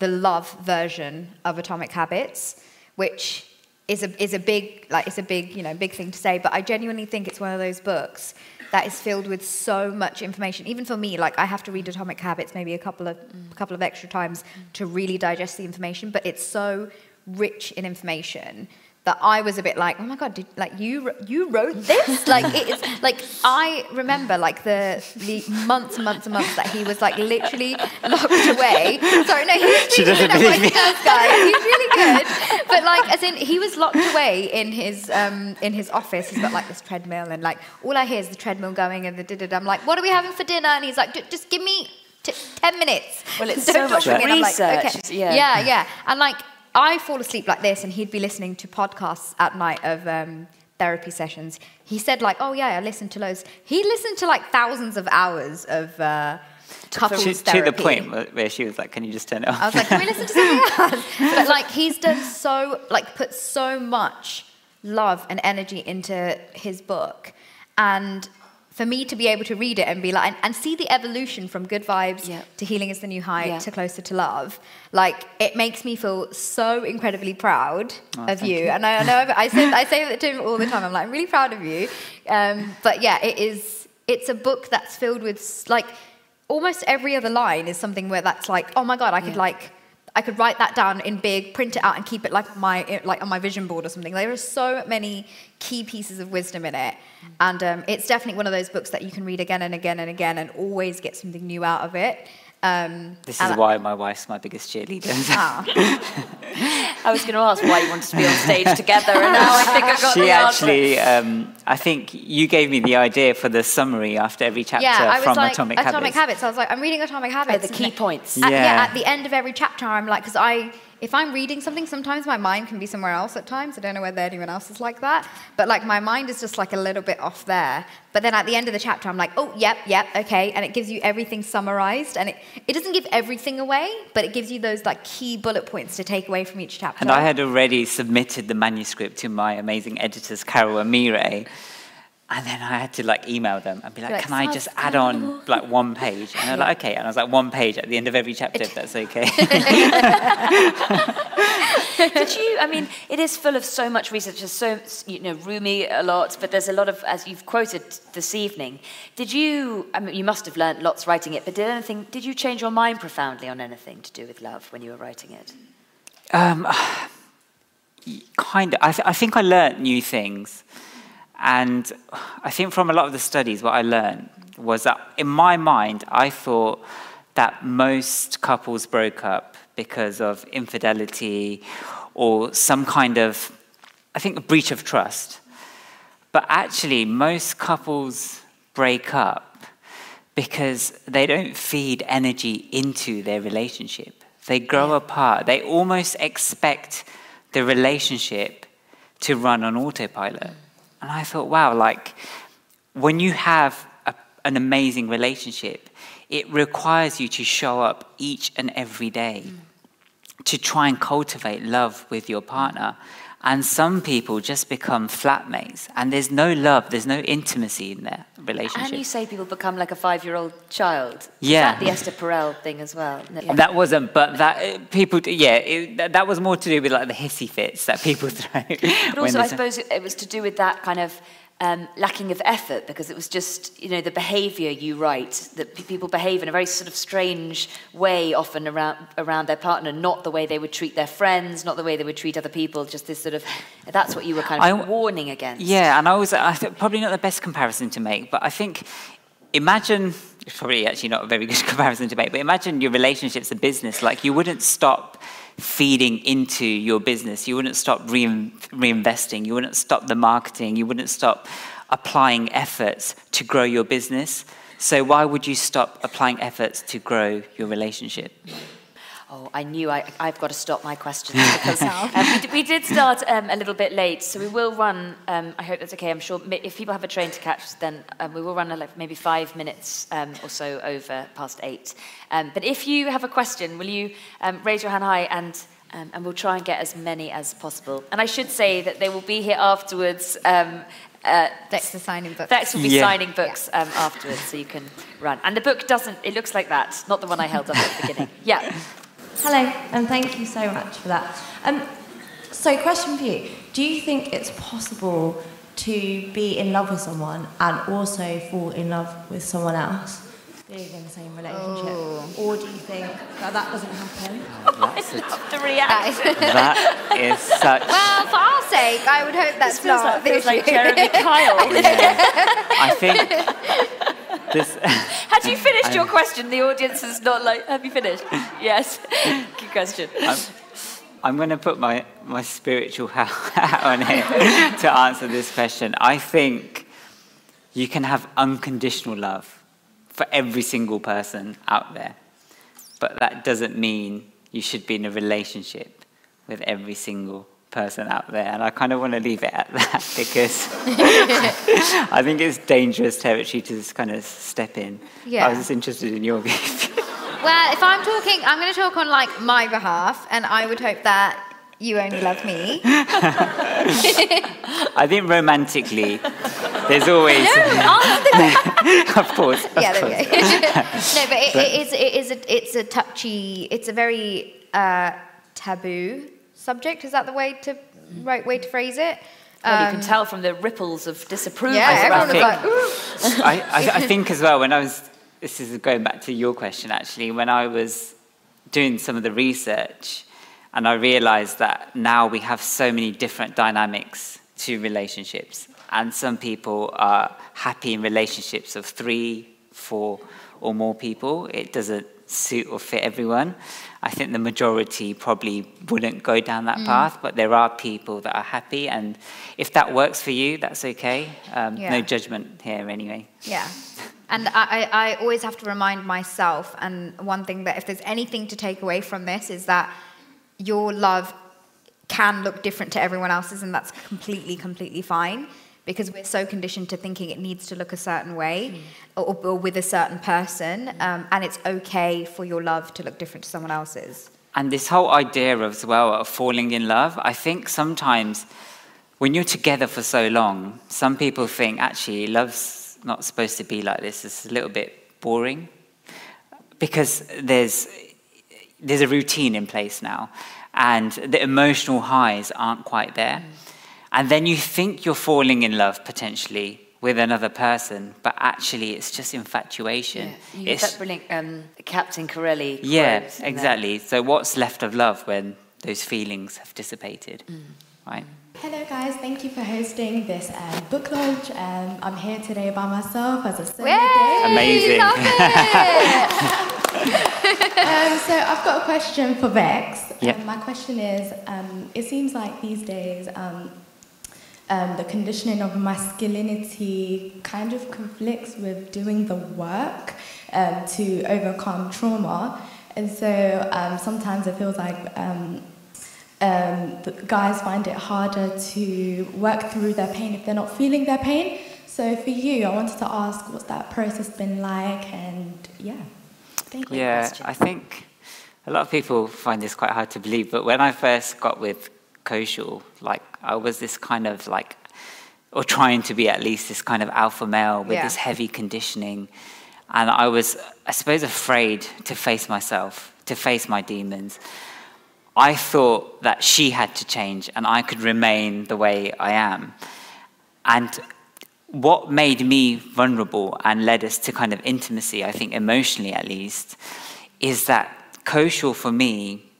the love version of Atomic Habits, which is a, is a big like it's a big you know big thing to say but i genuinely think it's one of those books that is filled with so much information. Even for me like i have to read atomic habits maybe a couple of a couple of extra times to really digest the information but it's so rich in information that I was a bit like, oh my god, did, like you you wrote this? like it is like I remember like the the months and months and months that he was like literally locked away. Sorry, no, he's she doesn't believe me. guy. He's really good, but like as in he was locked away in his um in his office. He's got like this treadmill and like all I hear is the treadmill going and the da da. I'm like, what are we having for dinner? And he's like, just give me. T- 10 minutes. Well, it's so much research. Like, okay. yeah. yeah, yeah. And like, I fall asleep like this, and he'd be listening to podcasts at night of um, therapy sessions. He said like, "Oh yeah, I listened to loads." He listened to like thousands of hours of uh, couples to, therapy. to the point where she was like, "Can you just turn it off?" I was like, "Can we listen to something else?" But like, he's done so, like, put so much love and energy into his book, and for me to be able to read it and be like and, see the evolution from good vibes Yeah. to healing is the new high Yeah. to closer to love like it makes me feel so incredibly proud Oh, of you. you. and I, I know I say, I say that to him all the time I'm like I'm really proud of you um, but yeah it is it's a book that's filled with like almost every other line is something where that's like oh my god I could Yeah. like I could write that down in big, print it out, and keep it like my like on my vision board or something. There are so many key pieces of wisdom in it, and um, it's definitely one of those books that you can read again and again and again, and always get something new out of it. Um, This is why my wife's my biggest cheerleader. Ah. I was going to ask why you wanted to be on stage together, and now I think I've got the answer. she the actually, um, I think you gave me the idea for the summary after every chapter yeah, I was from like Atomic, Atomic Habits. Habits. I was like, I'm reading Atomic Habits. the key points. At, yeah. Yeah. at the end of every chapter, I'm like, because I, if I'm reading something, sometimes my mind can be somewhere else at times. I don't know whether anyone else is like that, but like my mind is just like a little bit off there. But then at the end of the chapter, I'm like, oh, yep, yep, okay, and it gives you everything summarized, and it, it doesn't give everything away, but it gives you those like key bullet points to take away from each chapter. And I had already submitted the manuscript to my amazing editors, Carol and Mire. And then I had to like email them and be like, like, can I just add on like one page? And they're like, okay. And I was like, one page at the end of every chapter, if that's okay. Did you? I mean, it is full of so much research. There's so you know, Rumi a lot, but there's a lot of, as you've quoted this evening. Did you? I mean, you must have learnt lots writing it, but did anything? Did you change your mind profoundly on anything to do with love when you were writing it? Um, kind of. I, th- I think I learnt new things. And I think from a lot of the studies, what I learned was that in my mind, I thought that most couples broke up because of infidelity or some kind of, I think, a breach of trust. But actually, most couples break up because they don't feed energy into their relationship. They grow apart. They almost expect the relationship to run on autopilot. And I thought, wow, like when you have a, an amazing relationship, it requires you to show up each and every day mm. to try and cultivate love with your partner. And some people just become flatmates, and there's no love, there's no intimacy in their relationship. And you say people become like a five-year-old child. Yeah. Is that the Esther Perel thing as well? No. That wasn't, but that uh, people, yeah, it, that, was more to do with like the hissy fits that people throw. But also, I suppose it was to do with that kind of um, lacking of effort because it was just, you know, the behaviour you write, that pe- people behave in a very sort of strange way often around, around their partner, not the way they would treat their friends, not the way they would treat other people, just this sort of, that's what you were kind of I- warning against. Yeah, and I was I th- probably not the best comparison to make, but I think imagine it's probably actually not a very good comparison to make, but imagine your relationship's a business. Like you wouldn't stop feeding into your business. You wouldn't stop rein, reinvesting. You wouldn't stop the marketing. You wouldn't stop applying efforts to grow your business. So why would you stop applying efforts to grow your relationship? Oh, I knew I, I've got to stop my questions because um, we, did, we did start um, a little bit late, so we will run. Um, I hope that's okay. I'm sure ma- if people have a train to catch, then um, we will run uh, like maybe five minutes um, or so over past eight. Um, but if you have a question, will you um, raise your hand high and um, and we'll try and get as many as possible. And I should say that they will be here afterwards. Um, uh, Vex is signing books. Vex will be Yeah. signing books um, afterwards, so you can run. And the book doesn't. It looks like that, not the one I held up at the beginning. Yeah. Hello, and thank you so much for that. Um, so, question for you: Do you think it's possible to be in love with someone and also fall in love with someone else, being in the same relationship, oh. or do you think that that doesn't happen? Oh, that's a- The reaction. that is such. Well, for our sake, I would hope that's This feels not like, the feels like issue. Jeremy Kyle. I think this. Had you finished your I'm- question? The audience is not like, have you finished? Yes. Good question. I'm, I'm going to put my, my spiritual hat on here to answer this question. I think you can have unconditional love for every single person out there, but that doesn't mean you should be in a relationship with every single person out there. And I kind of want to leave it at that because I think it's dangerous territory to just kind of step in. Yeah. I was just interested in your view. Well, if I'm talking, I'm going to talk on like my behalf, and I would hope that you only love me. I think romantically, there's always. of course. Of yeah, there course. we go. no, but it, it is, it is a, it's a touchy, it's a very uh, taboo subject. Is that the way to right way to phrase it? Well, you can Um, tell from the ripples of disapproval. Yeah, around everyone was like, "Ooh." I, I, I think as well, when I was, this is going back to your question actually, when I was doing some of the research and I realized that now we have so many different dynamics to relationships. And some people are happy in relationships of three, four, or more people. It doesn't suit or fit everyone. I think the majority probably wouldn't go down that Mm. path, but there are people that are happy. And if that works for you, that's okay. Um, Yeah. No judgment here, anyway. Yeah. And I, I, I always have to remind myself, and one thing that if there's anything to take away from this is that your love can look different to everyone else's, and that's completely, completely fine because we're so conditioned to thinking it needs to look a certain way or, or with a certain person, um, and it's okay for your love to look different to someone else's. And this whole idea of, as well of falling in love, I think sometimes when you're together for so long, some people think actually love's not supposed to be like this. It's a little bit boring because there's there's a routine in place now, and the emotional highs aren't quite there. And then you think you're falling in love potentially with another person, but actually it's just infatuation. Get It's- that brilliant um, Captain Corelli. yeah, in there. exactly. So what's left of love when those feelings have dissipated, right? Hello, guys. Thank you for hosting this um, book launch. Um, I'm here today by myself as a solo date. Amazing. um, so I've got a question for Vex. Yep. Um, my question is: um, It seems like these days um, um, the conditioning of masculinity kind of conflicts with doing the work um, to overcome trauma, and so um, sometimes it feels like. Um, the guys find it harder to work through their pain if they're not feeling their pain. So for you, I wanted to ask what's that process been like, and yeah, thank you. Yeah, I think a lot of people find this quite hard to believe, but when I first got with Kaushal, like I was this kind of like, or trying to be at least this kind of alpha male with Yeah. this heavy conditioning. And I was, I suppose, afraid to face myself, to face my demons. I thought that she had to change and I could remain the way I am. And what made me vulnerable and led us to kind of intimacy, I think emotionally at least, is that Kaushal for me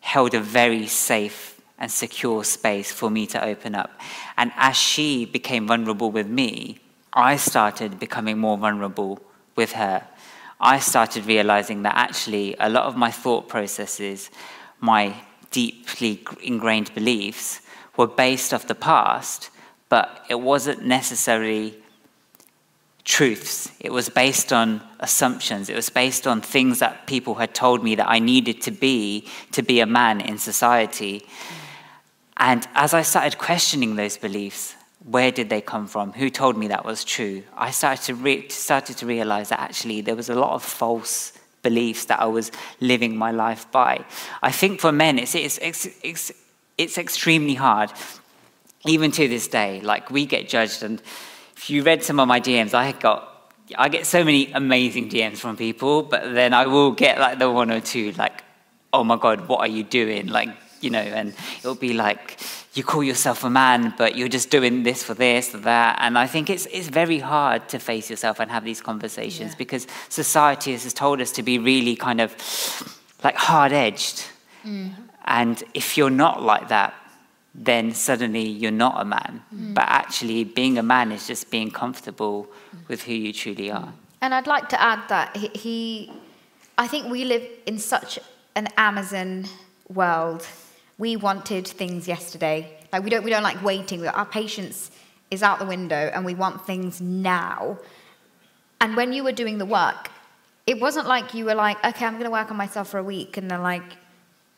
held a very safe and secure space for me to open up. And as she became vulnerable with me, I started becoming more vulnerable with her. I started realizing that actually a lot of my thought processes, my deeply ingrained beliefs, were based off the past, but it wasn't necessarily truths. It was based on assumptions. It was based on things that people had told me that I needed to be to be a man in society. And as I started questioning those beliefs, where did they come from? Who told me that was true? I started to, re- started to realize that actually there was a lot of false beliefs that I was living my life by. I think for men, it's, it's, it's, it's, extremely hard, even to this day. Like, we get judged, and if you read some of my DMs, I got I get so many amazing DMs from people, but then I will get like the one or two like, oh my god, what are you doing? Like, you know, and it'll be like, you call yourself a man, but you're just doing this for this or that. And I think it's it's very hard to face yourself and have these conversations because society has told us to be really kind of like hard edged. And if you're not like that, then suddenly you're not a man. Mm. But actually, being a man is just being comfortable with who you truly are. And I'd like to add that he, he, I think we live in such an Amazon world. We wanted things yesterday. Like we don't, we don't like waiting. Our patience is out the window, and we want things now. And when you were doing the work, it wasn't like you were like, okay, I'm going to work on myself for a week, and then like,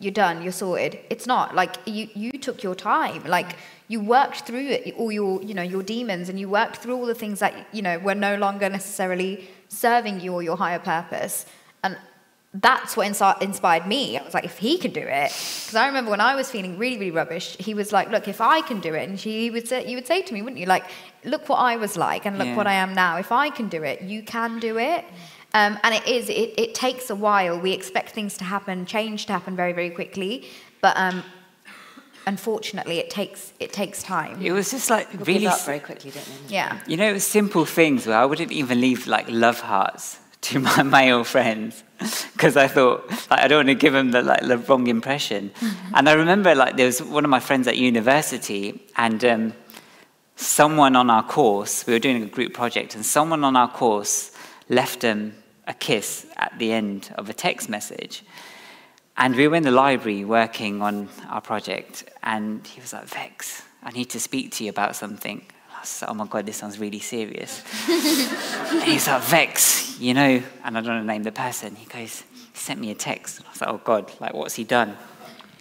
you're done, you're sorted. It's not like you you took your time, like you worked through it, all your you know your demons, and you worked through all the things that you know were no longer necessarily serving you or your higher purpose, and that's what insi- inspired me. I was like, if he can do it, because I remember when I was feeling really, really rubbish, he was like, look, if I can do it, and he would say, you would say to me, wouldn't you, like, look what I was like, and look Yeah. what I am now. If I can do it, you can do it. Um, and it is, it, it takes a while. We expect things to happen, change to happen very, very quickly, but um, unfortunately, it takes it takes time. It was just like People really. up very quickly, don't they? Yeah. You know, it was simple things where I wouldn't even leave like love hearts to my male friends because I thought like, I don't want to give them the like the wrong impression. And I remember like there was one of my friends at university, and um, someone on our course we were doing a group project, and someone on our course left them a kiss at the end of a text message. And we were in the library working on our project, and he was like, Vex, I need to speak to you about something. Oh my God, this sounds really serious. and he's like, Vex, you know, and I don't want to name the person. He goes, he sent me a text. I was like, oh God, like, what's he done?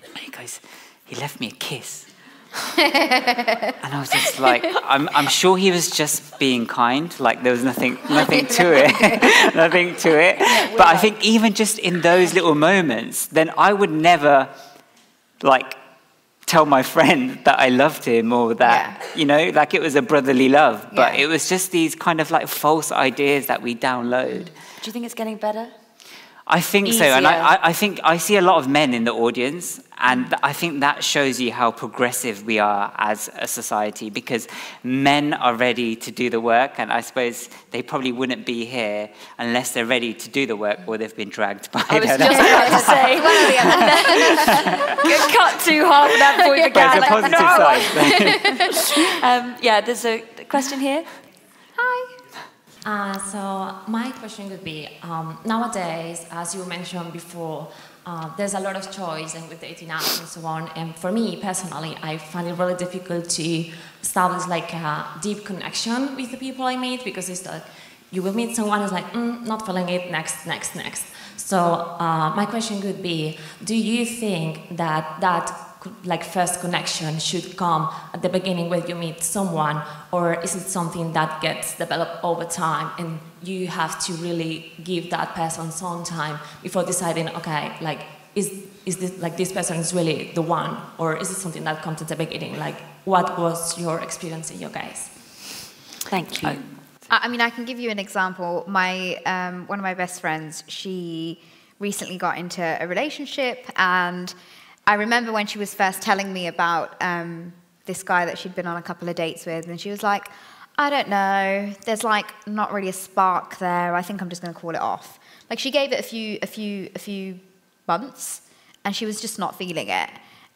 And he goes, he left me a kiss. and I was just like, I'm, I'm sure he was just being kind. Like there was nothing, nothing to it, nothing to it. But I think even just in those little moments, then I would never, like, tell my friend that I loved him or that, you know, like it was a brotherly love. But Yeah. it was just these kind of like false ideas that we download. Do you think it's getting better? I think so, and I, I, think I see a lot of men in the audience, and I think that shows you how progressive we are as a society because men are ready to do the work, and I suppose they probably wouldn't be here unless they're ready to do the work or they've been dragged by. I was just about to say. Get cut to half an hour before we But began. it's a positive no. side. um, yeah, there's a question here. Uh, so my question would be, um, nowadays, as you mentioned before, uh, there's a lot of choice and with dating apps and so on. And for me personally, I find it really difficult to establish like a deep connection with the people I meet because it's like you will meet someone who's like, mm, not feeling it, next, next, next. So uh, my question would be, do you think that that like first connection should come at the beginning when you meet someone, or is it something that gets developed over time and you have to really give that person some time before deciding, okay, like is is this like this person is really the one, or is it something that comes at the beginning? Like, what was your experience in your case? Thank you. I I mean, I can give you an example. My um, one of my best friends, she recently got into a relationship, and I remember when she was first telling me about um, this guy that she'd been on a couple of dates with, and she was like, "I don't know. There's like not really a spark there. I think I'm just going to call it off." Like she gave it a few, a few, a few months, and she was just not feeling it.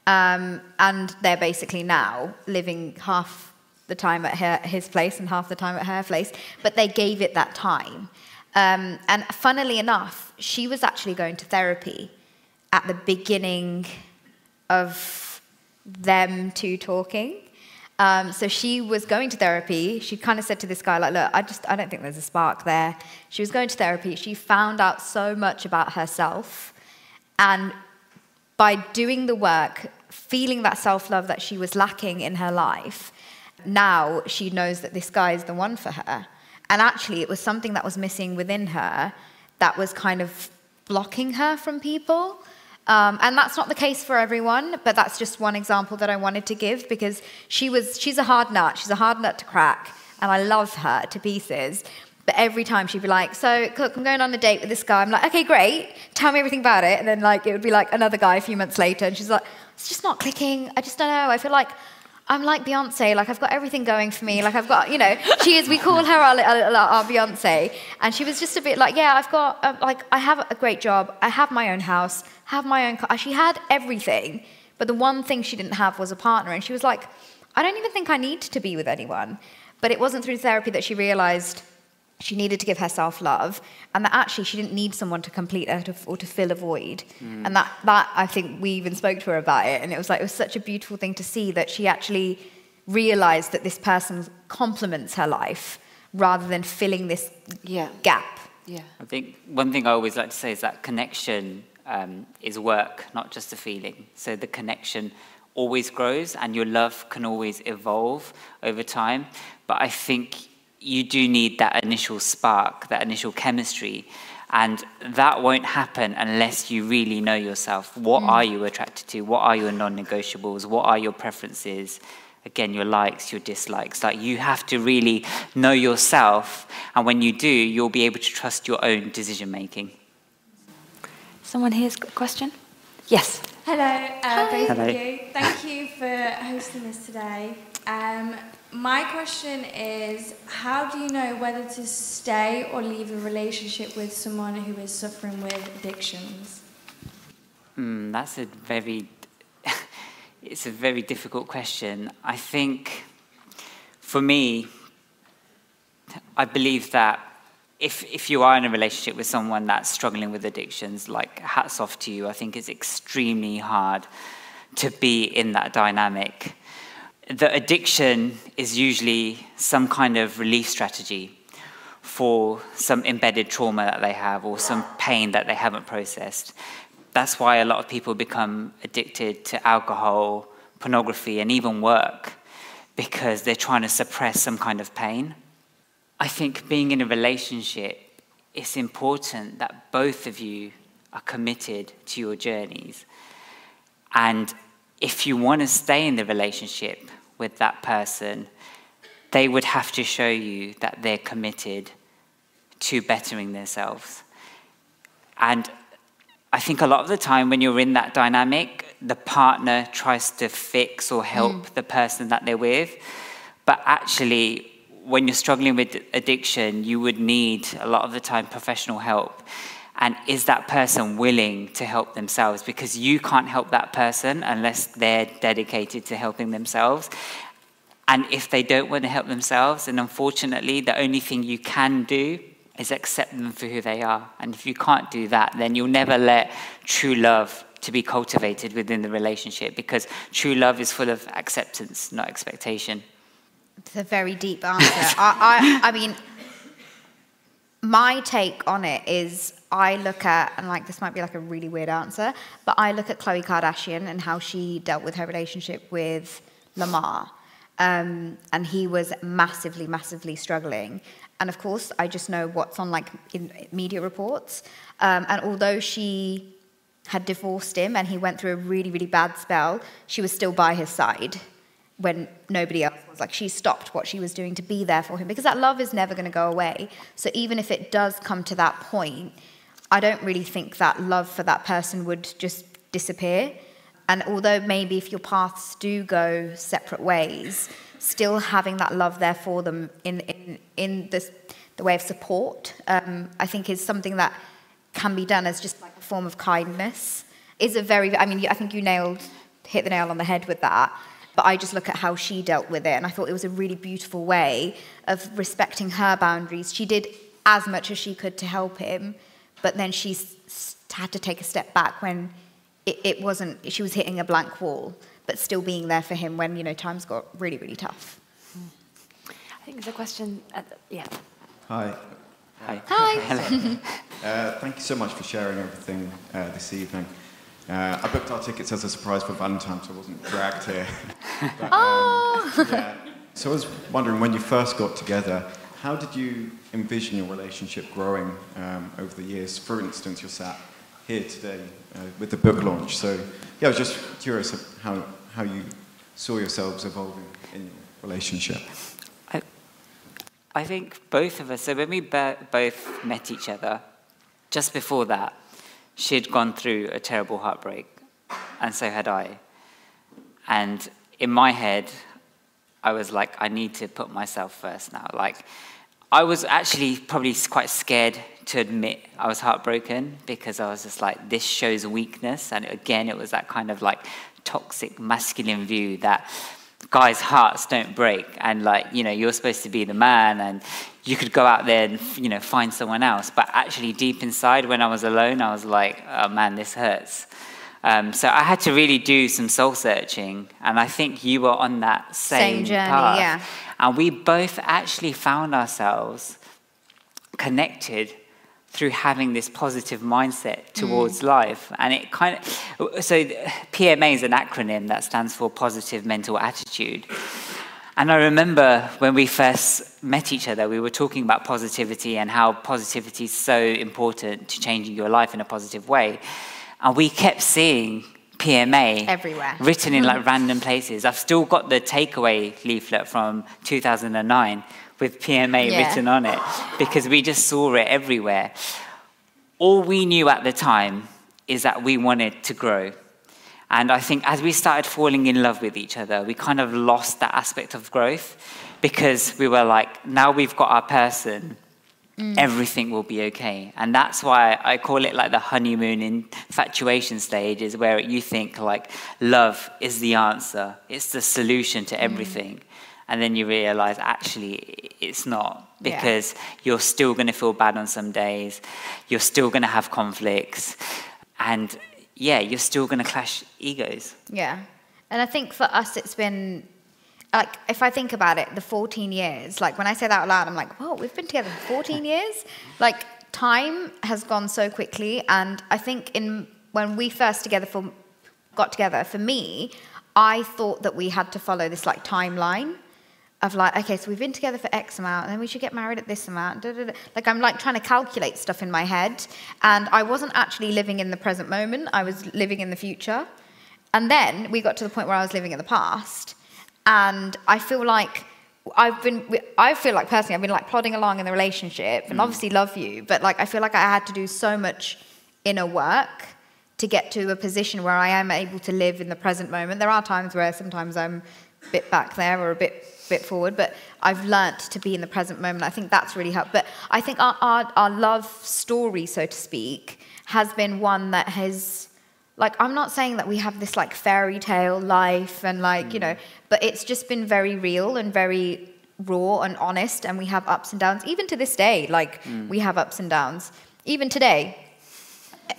Um, and they're basically now living half the time at her, his place and half the time at her place, but they gave it that time. Um, and funnily enough, she was actually going to therapy at the beginning of them two talking. Um, so she was going to therapy. She kind of said to this guy, like, look, I just, I don't think there's a spark there. She was going to therapy. She found out so much about herself. And by doing the work, feeling that self love that she was lacking in her life, now she knows that this guy is the one for her. And actually, it was something that was missing within her that was kind of blocking her from people. Um, and that's not the case for everyone, but that's just one example that I wanted to give because she was, she's a hard nut. She's a hard nut to crack, and I love her to pieces. But every time she'd be like, "So, look, I'm going on a date with this guy." I'm like, "Okay, great. Tell me everything about it." And then like it would be like another guy a few months later, and she's like, "It's just not clicking. I just don't know. I feel like I'm like Beyonce. Like I've got everything going for me. Like I've got, you know, she is. We call her our, our, our Beyonce, and she was just a bit like, yeah, I've got uh, like I have a great job. I have my own house. Have my own car. She had everything, but the one thing she didn't have was a partner, and she was like, I don't even think I need to be with anyone. But it wasn't through therapy that she realized she needed to give herself love and that actually she didn't need someone to complete her to, or to fill a void Mm. and that, that i think we even spoke to her about it and it was like it was such a beautiful thing to see that she actually realized that this person complements her life rather than filling this yeah. gap yeah I think one thing I always like to say is that connection um, is work, not just a feeling. So the connection always grows and your love can always evolve over time. But I think you do need that initial spark, that initial chemistry. And that won't happen unless you really know yourself. What mm. are you attracted to? What are your non negotiables? What are your preferences? Again, your likes, your dislikes. Like you have to really know yourself. And when you do, you'll be able to trust your own decision making. Someone here's got a question? Yes. Hello, uh, both Hello. of you. Thank you for hosting this today. Um, my question is how do you know whether to stay or leave a relationship with someone who is suffering with addictions? Mm, that's a very it's a very difficult question. I think for me I believe that if if you are in a relationship with someone that's struggling with addictions, like hats off to you. I think it's extremely hard to be in that dynamic the addiction is usually some kind of relief strategy for some embedded trauma that they have or some pain that they haven't processed. That's why a lot of people become addicted to alcohol, pornography, and even work because they're trying to suppress some kind of pain. I think being in a relationship, it's important that both of you are committed to your journeys. And if you want to stay in the relationship with that person, they would have to show you that they're committed to bettering themselves. And I think a lot of the time when you're in that dynamic, the partner tries to fix or help mm. the person that they're with. But actually, when you're struggling with addiction, you would need a lot of the time professional help. And is that person willing to help themselves? Because you can't help that person unless they're dedicated to helping themselves. And if they don't want to help themselves, then unfortunately, the only thing you can do is accept them for who they are. And if you can't do that, then you'll never let true love to be cultivated within the relationship because true love is full of acceptance, not expectation. It's a very deep answer. I, I, I mean, my take on it is I look at, and like this might be like a really weird answer, but I look at Khloe Kardashian and how she dealt with her relationship with Lamar. Um, and he was massively, massively struggling. And of course, I just know what's on like in media reports. Um, and although she had divorced him and he went through a really, really bad spell, she was still by his side when nobody else was. Like she stopped what she was doing to be there for him because that love is never going to go away. So even if it does come to that point, I don't really think that love for that person would just disappear. And although maybe if your paths do go separate ways, still having that love there for them in, in, in this, the way of support, um, I think is something that can be done as just like a form of kindness. Is a very, I mean, I think you nailed, hit the nail on the head with that. But I just look at how she dealt with it, and I thought it was a really beautiful way of respecting her boundaries. She did as much as she could to help him, but then she had to take a step back when it, it wasn't, she was hitting a blank wall, but still being there for him when, you know, times got really, really tough. I think there's a question at the, yeah. Hi. Hi. Hi. uh, thank you so much for sharing everything uh, this evening. Uh, I booked our tickets as a surprise for Valentine's, so I wasn't dragged here. but, um, oh! yeah. So I was wondering, when you first got together, how did you envision your relationship growing um, over the years? For instance, you're sat here today uh, with the book launch. So yeah, I was just curious how, how you saw yourselves evolving in your relationship. I, I think both of us, so when we both met each other, just before that, she'd gone through a terrible heartbreak, and so had I. And in my head, I was like, I need to put myself first now. Like, I was actually probably quite scared to admit I was heartbroken because I was just like, this shows weakness. And again, it was that kind of like toxic masculine view that guys' hearts don't break. And like, you know, you're supposed to be the man and you could go out there and, you know, find someone else. But actually, deep inside, when I was alone, I was like, oh man, this hurts. Um, so I had to really do some soul searching, and I think you were on that same, same journey, path. yeah. And we both actually found ourselves connected through having this positive mindset towards mm. life. And it kind of, so PMA is an acronym that stands for Positive Mental Attitude. And I remember when we first met each other, we were talking about positivity and how positivity is so important to changing your life in a positive way. And we kept seeing PMA everywhere written in like random places. I've still got the takeaway leaflet from 2009 with PMA yeah. written on it because we just saw it everywhere. All we knew at the time is that we wanted to grow. And I think as we started falling in love with each other, we kind of lost that aspect of growth because we were like, now we've got our person, mm. everything will be okay. And that's why I call it like the honeymoon infatuation stage, is where you think like love is the answer, it's the solution to mm. everything. Mm and then you realize actually it's not because yeah. you're still going to feel bad on some days you're still going to have conflicts and yeah you're still going to clash egos yeah and i think for us it's been like if i think about it the 14 years like when i say that out loud i'm like whoa we've been together for 14 years like time has gone so quickly and i think in when we first together for got together for me i thought that we had to follow this like timeline of like, okay, so we've been together for X amount, and then we should get married at this amount. Da, da, da. Like I'm like trying to calculate stuff in my head, and I wasn't actually living in the present moment. I was living in the future, and then we got to the point where I was living in the past, and I feel like. I've been, I feel like personally, I've been like plodding along in the relationship and mm. obviously love you, but like I feel like I had to do so much inner work to get to a position where I am able to live in the present moment. There are times where sometimes I'm a bit back there or a bit bit forward, but I've learnt to be in the present moment. I think that's really helped. But I think our, our, our love story, so to speak, has been one that has like i'm not saying that we have this like fairy tale life and like mm. you know but it's just been very real and very raw and honest and we have ups and downs even to this day like mm. we have ups and downs even today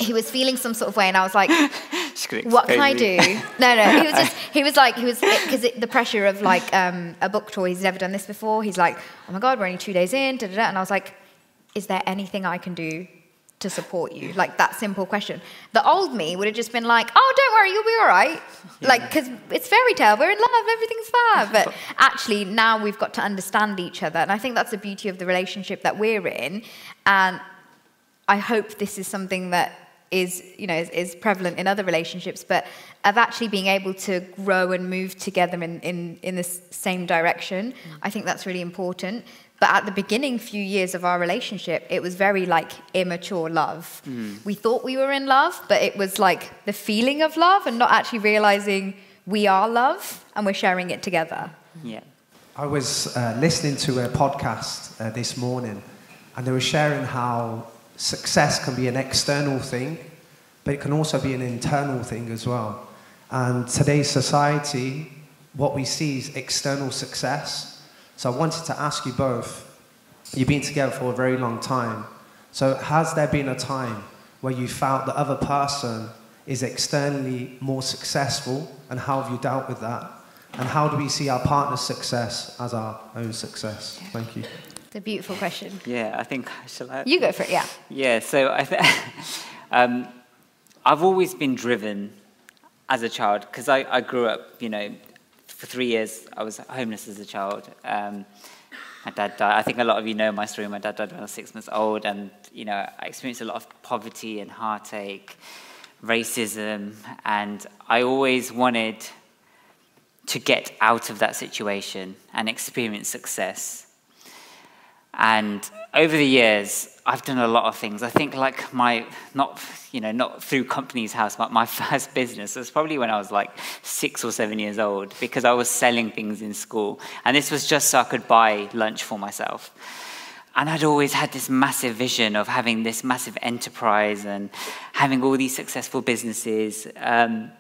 he was feeling some sort of way, and I was like, "What can I do?" No, no. He was just he was like he was because the pressure of like um, a book tour. He's never done this before. He's like, "Oh my god, we're only two days in," da, da, da. and I was like, "Is there anything I can do to support you?" Like that simple question. The old me would have just been like, "Oh, don't worry, you'll be all right." Yeah. Like because it's fairy tale, we're in love, everything's fine. But actually, now we've got to understand each other, and I think that's the beauty of the relationship that we're in, and I hope this is something that is, you know, is, is, prevalent in other relationships, but of actually being able to grow and move together in, in, in the same direction, mm. I think that's really important. But at the beginning few years of our relationship, it was very like immature love. Mm. We thought we were in love, but it was like the feeling of love and not actually realizing we are love and we're sharing it together. Yeah. I was uh, listening to a podcast uh, this morning, and they were sharing how success can be an external thing, but it can also be an internal thing as well. And today's society, what we see is external success. So I wanted to ask you both you've been together for a very long time. So has there been a time where you felt the other person is externally more successful, and how have you dealt with that? And how do we see our partner's success as our own success? Thank you. It's a beautiful question. Yeah, I think shall I? You go for it. Yeah. Yeah. So I think um, I've always been driven as a child because I, I grew up. You know, for three years I was homeless as a child. Um, my dad died. I think a lot of you know my story. My dad died when I was six months old, and you know I experienced a lot of poverty and heartache, racism, and I always wanted to get out of that situation and experience success. And over the years, I've done a lot of things. I think like my, not, you know, not through Companies House, but my first business was probably when I was like six or seven years old because I was selling things in school. And this was just so I could buy lunch for myself. And I'd always had this massive vision of having this massive enterprise and having all these successful businesses. Um,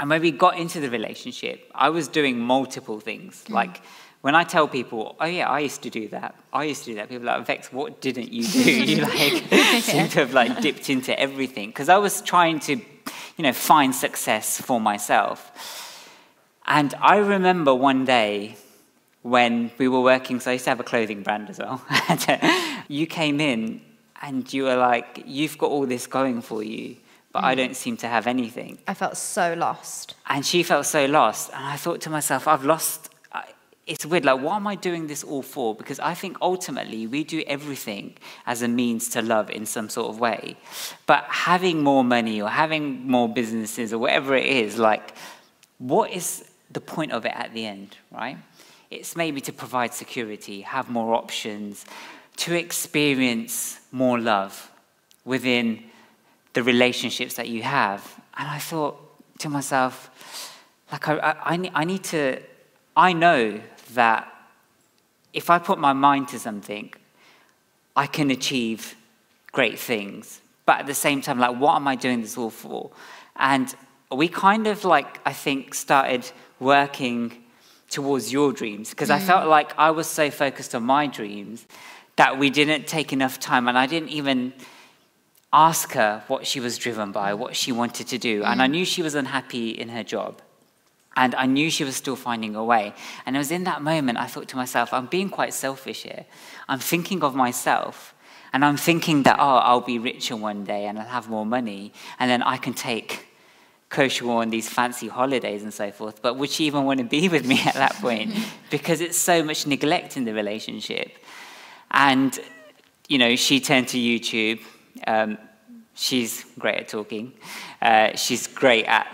and when we got into the relationship, I was doing multiple things. Mm. Like, when I tell people, oh yeah, I used to do that, I used to do that, people are like, Vex, what didn't you do? you like seem to have like dipped into everything. Because I was trying to, you know, find success for myself. And I remember one day when we were working, so I used to have a clothing brand as well. you came in and you were like, you've got all this going for you, but mm. I don't seem to have anything. I felt so lost. And she felt so lost. And I thought to myself, I've lost. It's weird, like, what am I doing this all for? Because I think ultimately we do everything as a means to love in some sort of way. But having more money or having more businesses or whatever it is, like, what is the point of it at the end, right? It's maybe to provide security, have more options, to experience more love within the relationships that you have. And I thought to myself, like, I, I, I need to, I know that if I put my mind to something, I can achieve great things. But at the same time, like, what am I doing this all for? And we kind of, like, I think, started working towards your dreams because mm. I felt like I was so focused on my dreams that we didn't take enough time and I didn't even ask her what she was driven by, what she wanted to do. Mm. And I mm. knew she was unhappy in her job. And I knew she was still finding a way. And it was in that moment I thought to myself, I'm being quite selfish here. I'm thinking of myself. And I'm thinking that, oh, I'll be richer one day and I'll have more money. And then I can take Koshu on these fancy holidays and so forth. But would she even want to be with me at that point? because it's so much neglect in the relationship. And, you know, she turned to YouTube. Um, she's great at talking. Uh, she's great at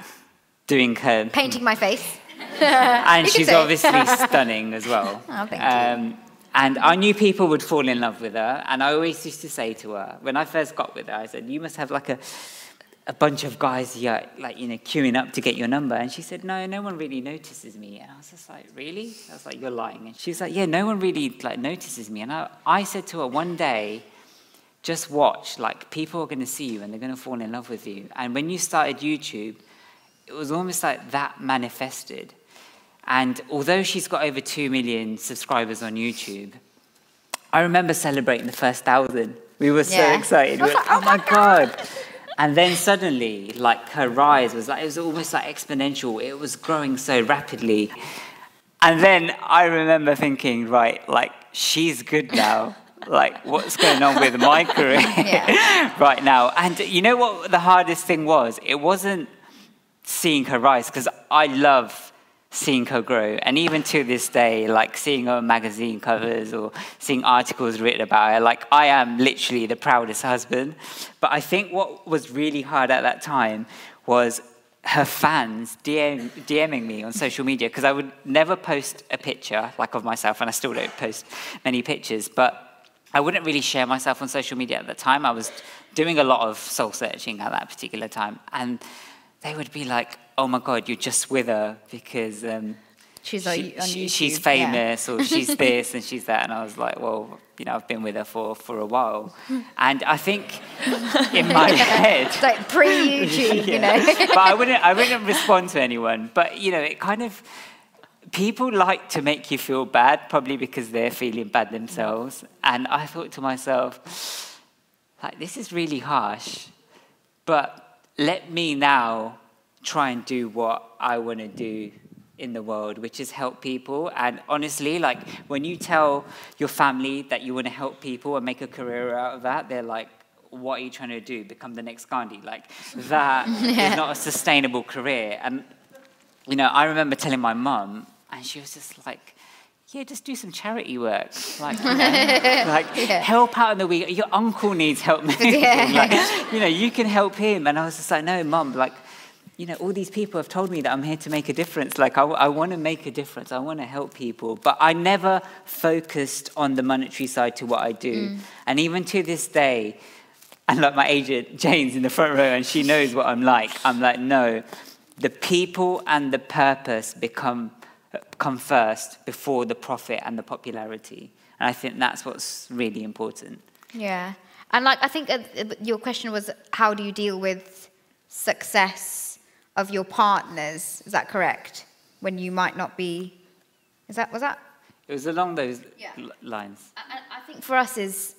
doing her. Painting my face. and she's obviously stunning as well. Oh, um. And I knew people would fall in love with her. And I always used to say to her, when I first got with her, I said, You must have like a a bunch of guys here, like, you know, queuing up to get your number. And she said, no, no one really notices me. And I was just like, really? I was like, you're lying. And she was like, yeah, no one really, like, notices me. And I, I said to her one day, just watch, like, people are going to see you and they're going to fall in love with you. And when you started YouTube, it was almost like that manifested. And although she's got over 2 million subscribers on YouTube, I remember celebrating the first thousand. We were so excited. We were, oh, oh my God. And then suddenly, like her rise was like, it was almost like exponential. It was growing so rapidly. And then I remember thinking, right, like, she's good now. like, what's going on with my career yeah. right now? And you know what the hardest thing was? It wasn't seeing her rise, because I love seeing her grow. And even to this day, like seeing her magazine covers or seeing articles written about her, like I am literally the proudest husband. But I think what was really hard at that time was her fans DM, DMing me on social media because I would never post a picture like of myself, and I still don't post many pictures, but I wouldn't really share myself on social media at the time. I was doing a lot of soul searching at that particular time. And they would be like, oh my God, you're just with her because um, she's, she, she, she's famous yeah. or she's this and she's that. And I was like, well, you know, I've been with her for, for a while. And I think in my head. It's like pre YouTube, yeah. you know. but I wouldn't, I wouldn't respond to anyone. But, you know, it kind of. People like to make you feel bad, probably because they're feeling bad themselves. And I thought to myself, like, this is really harsh. But let me now try and do what I want to do in the world, which is help people. And honestly, like when you tell your family that you want to help people and make a career out of that, they're like, what are you trying to do? Become the next Gandhi? Like that yeah. is not a sustainable career. And you know, I remember telling my mum, and she was just like, yeah, just do some charity work. Like, you know, like yeah. help out in the week. Your uncle needs help. Yeah. like, you know, you can help him. And I was just like, no, mum, like, you know, all these people have told me that I'm here to make a difference. Like, I, I want to make a difference. I want to help people. But I never focused on the monetary side to what I do. Mm. And even to this day, and like my agent, Jane's in the front row, and she knows what I'm like. I'm like, no, the people and the purpose become come first before the profit and the popularity. And I think that's what's really important. Yeah. And like, I think uh, your question was, how do you deal with success of your partners. Is that correct? When you might not be. Is that was that? It was along those yeah. lines. I, I think for us is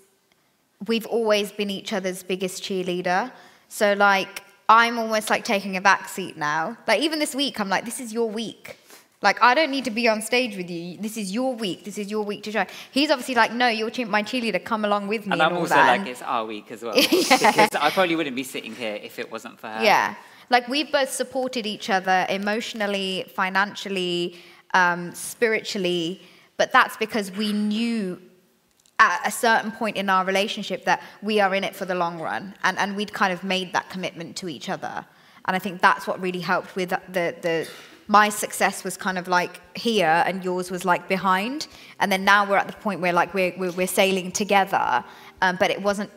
we've always been each other's biggest cheerleader. So like I'm almost like taking a back seat now. Like even this week, I'm like, this is your week. Like, I don't need to be on stage with you. This is your week. This is your week to show. He's obviously like, no, you're my cheerleader. Come along with me. And, And, I'm all also that. like, it's our week as well. Because I probably wouldn't be sitting here if it wasn't for her. Yeah. Like we've both supported each other emotionally, financially, um, spiritually, but that's because we knew at a certain point in our relationship that we are in it for the long run. And, and we'd kind of made that commitment to each other. And I think that's what really helped with the, the my success was kind of like here and yours was like behind. And then now we're at the point where like we're, we're, we're sailing together. Um, but it wasn't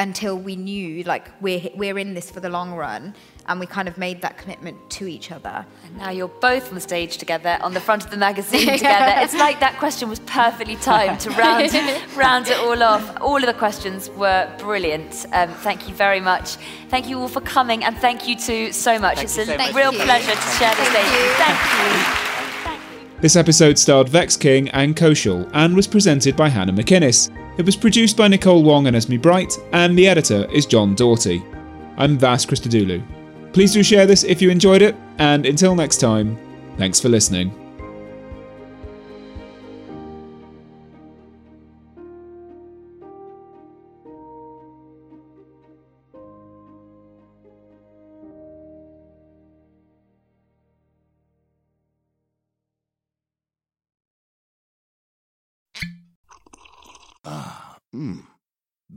until we knew like we're we're in this for the long run and we kind of made that commitment to each other. And now you're both on the stage together on the front of the magazine together. It's like that question was perfectly timed to round round it all off. All of the questions were brilliant. Um, thank you very much. Thank you all for coming and thank you two so much. Thank it's you a so much. real Thank you. pleasure to share the stage with you. Thank you. This episode starred Vex King and Kaushal and was presented by Hannah McInnes. It was produced by Nicole Wong and Esme Bright, and the editor is John Doughty. I'm Vas Christodoulou. Please do share this if you enjoyed it, and until next time, thanks for listening.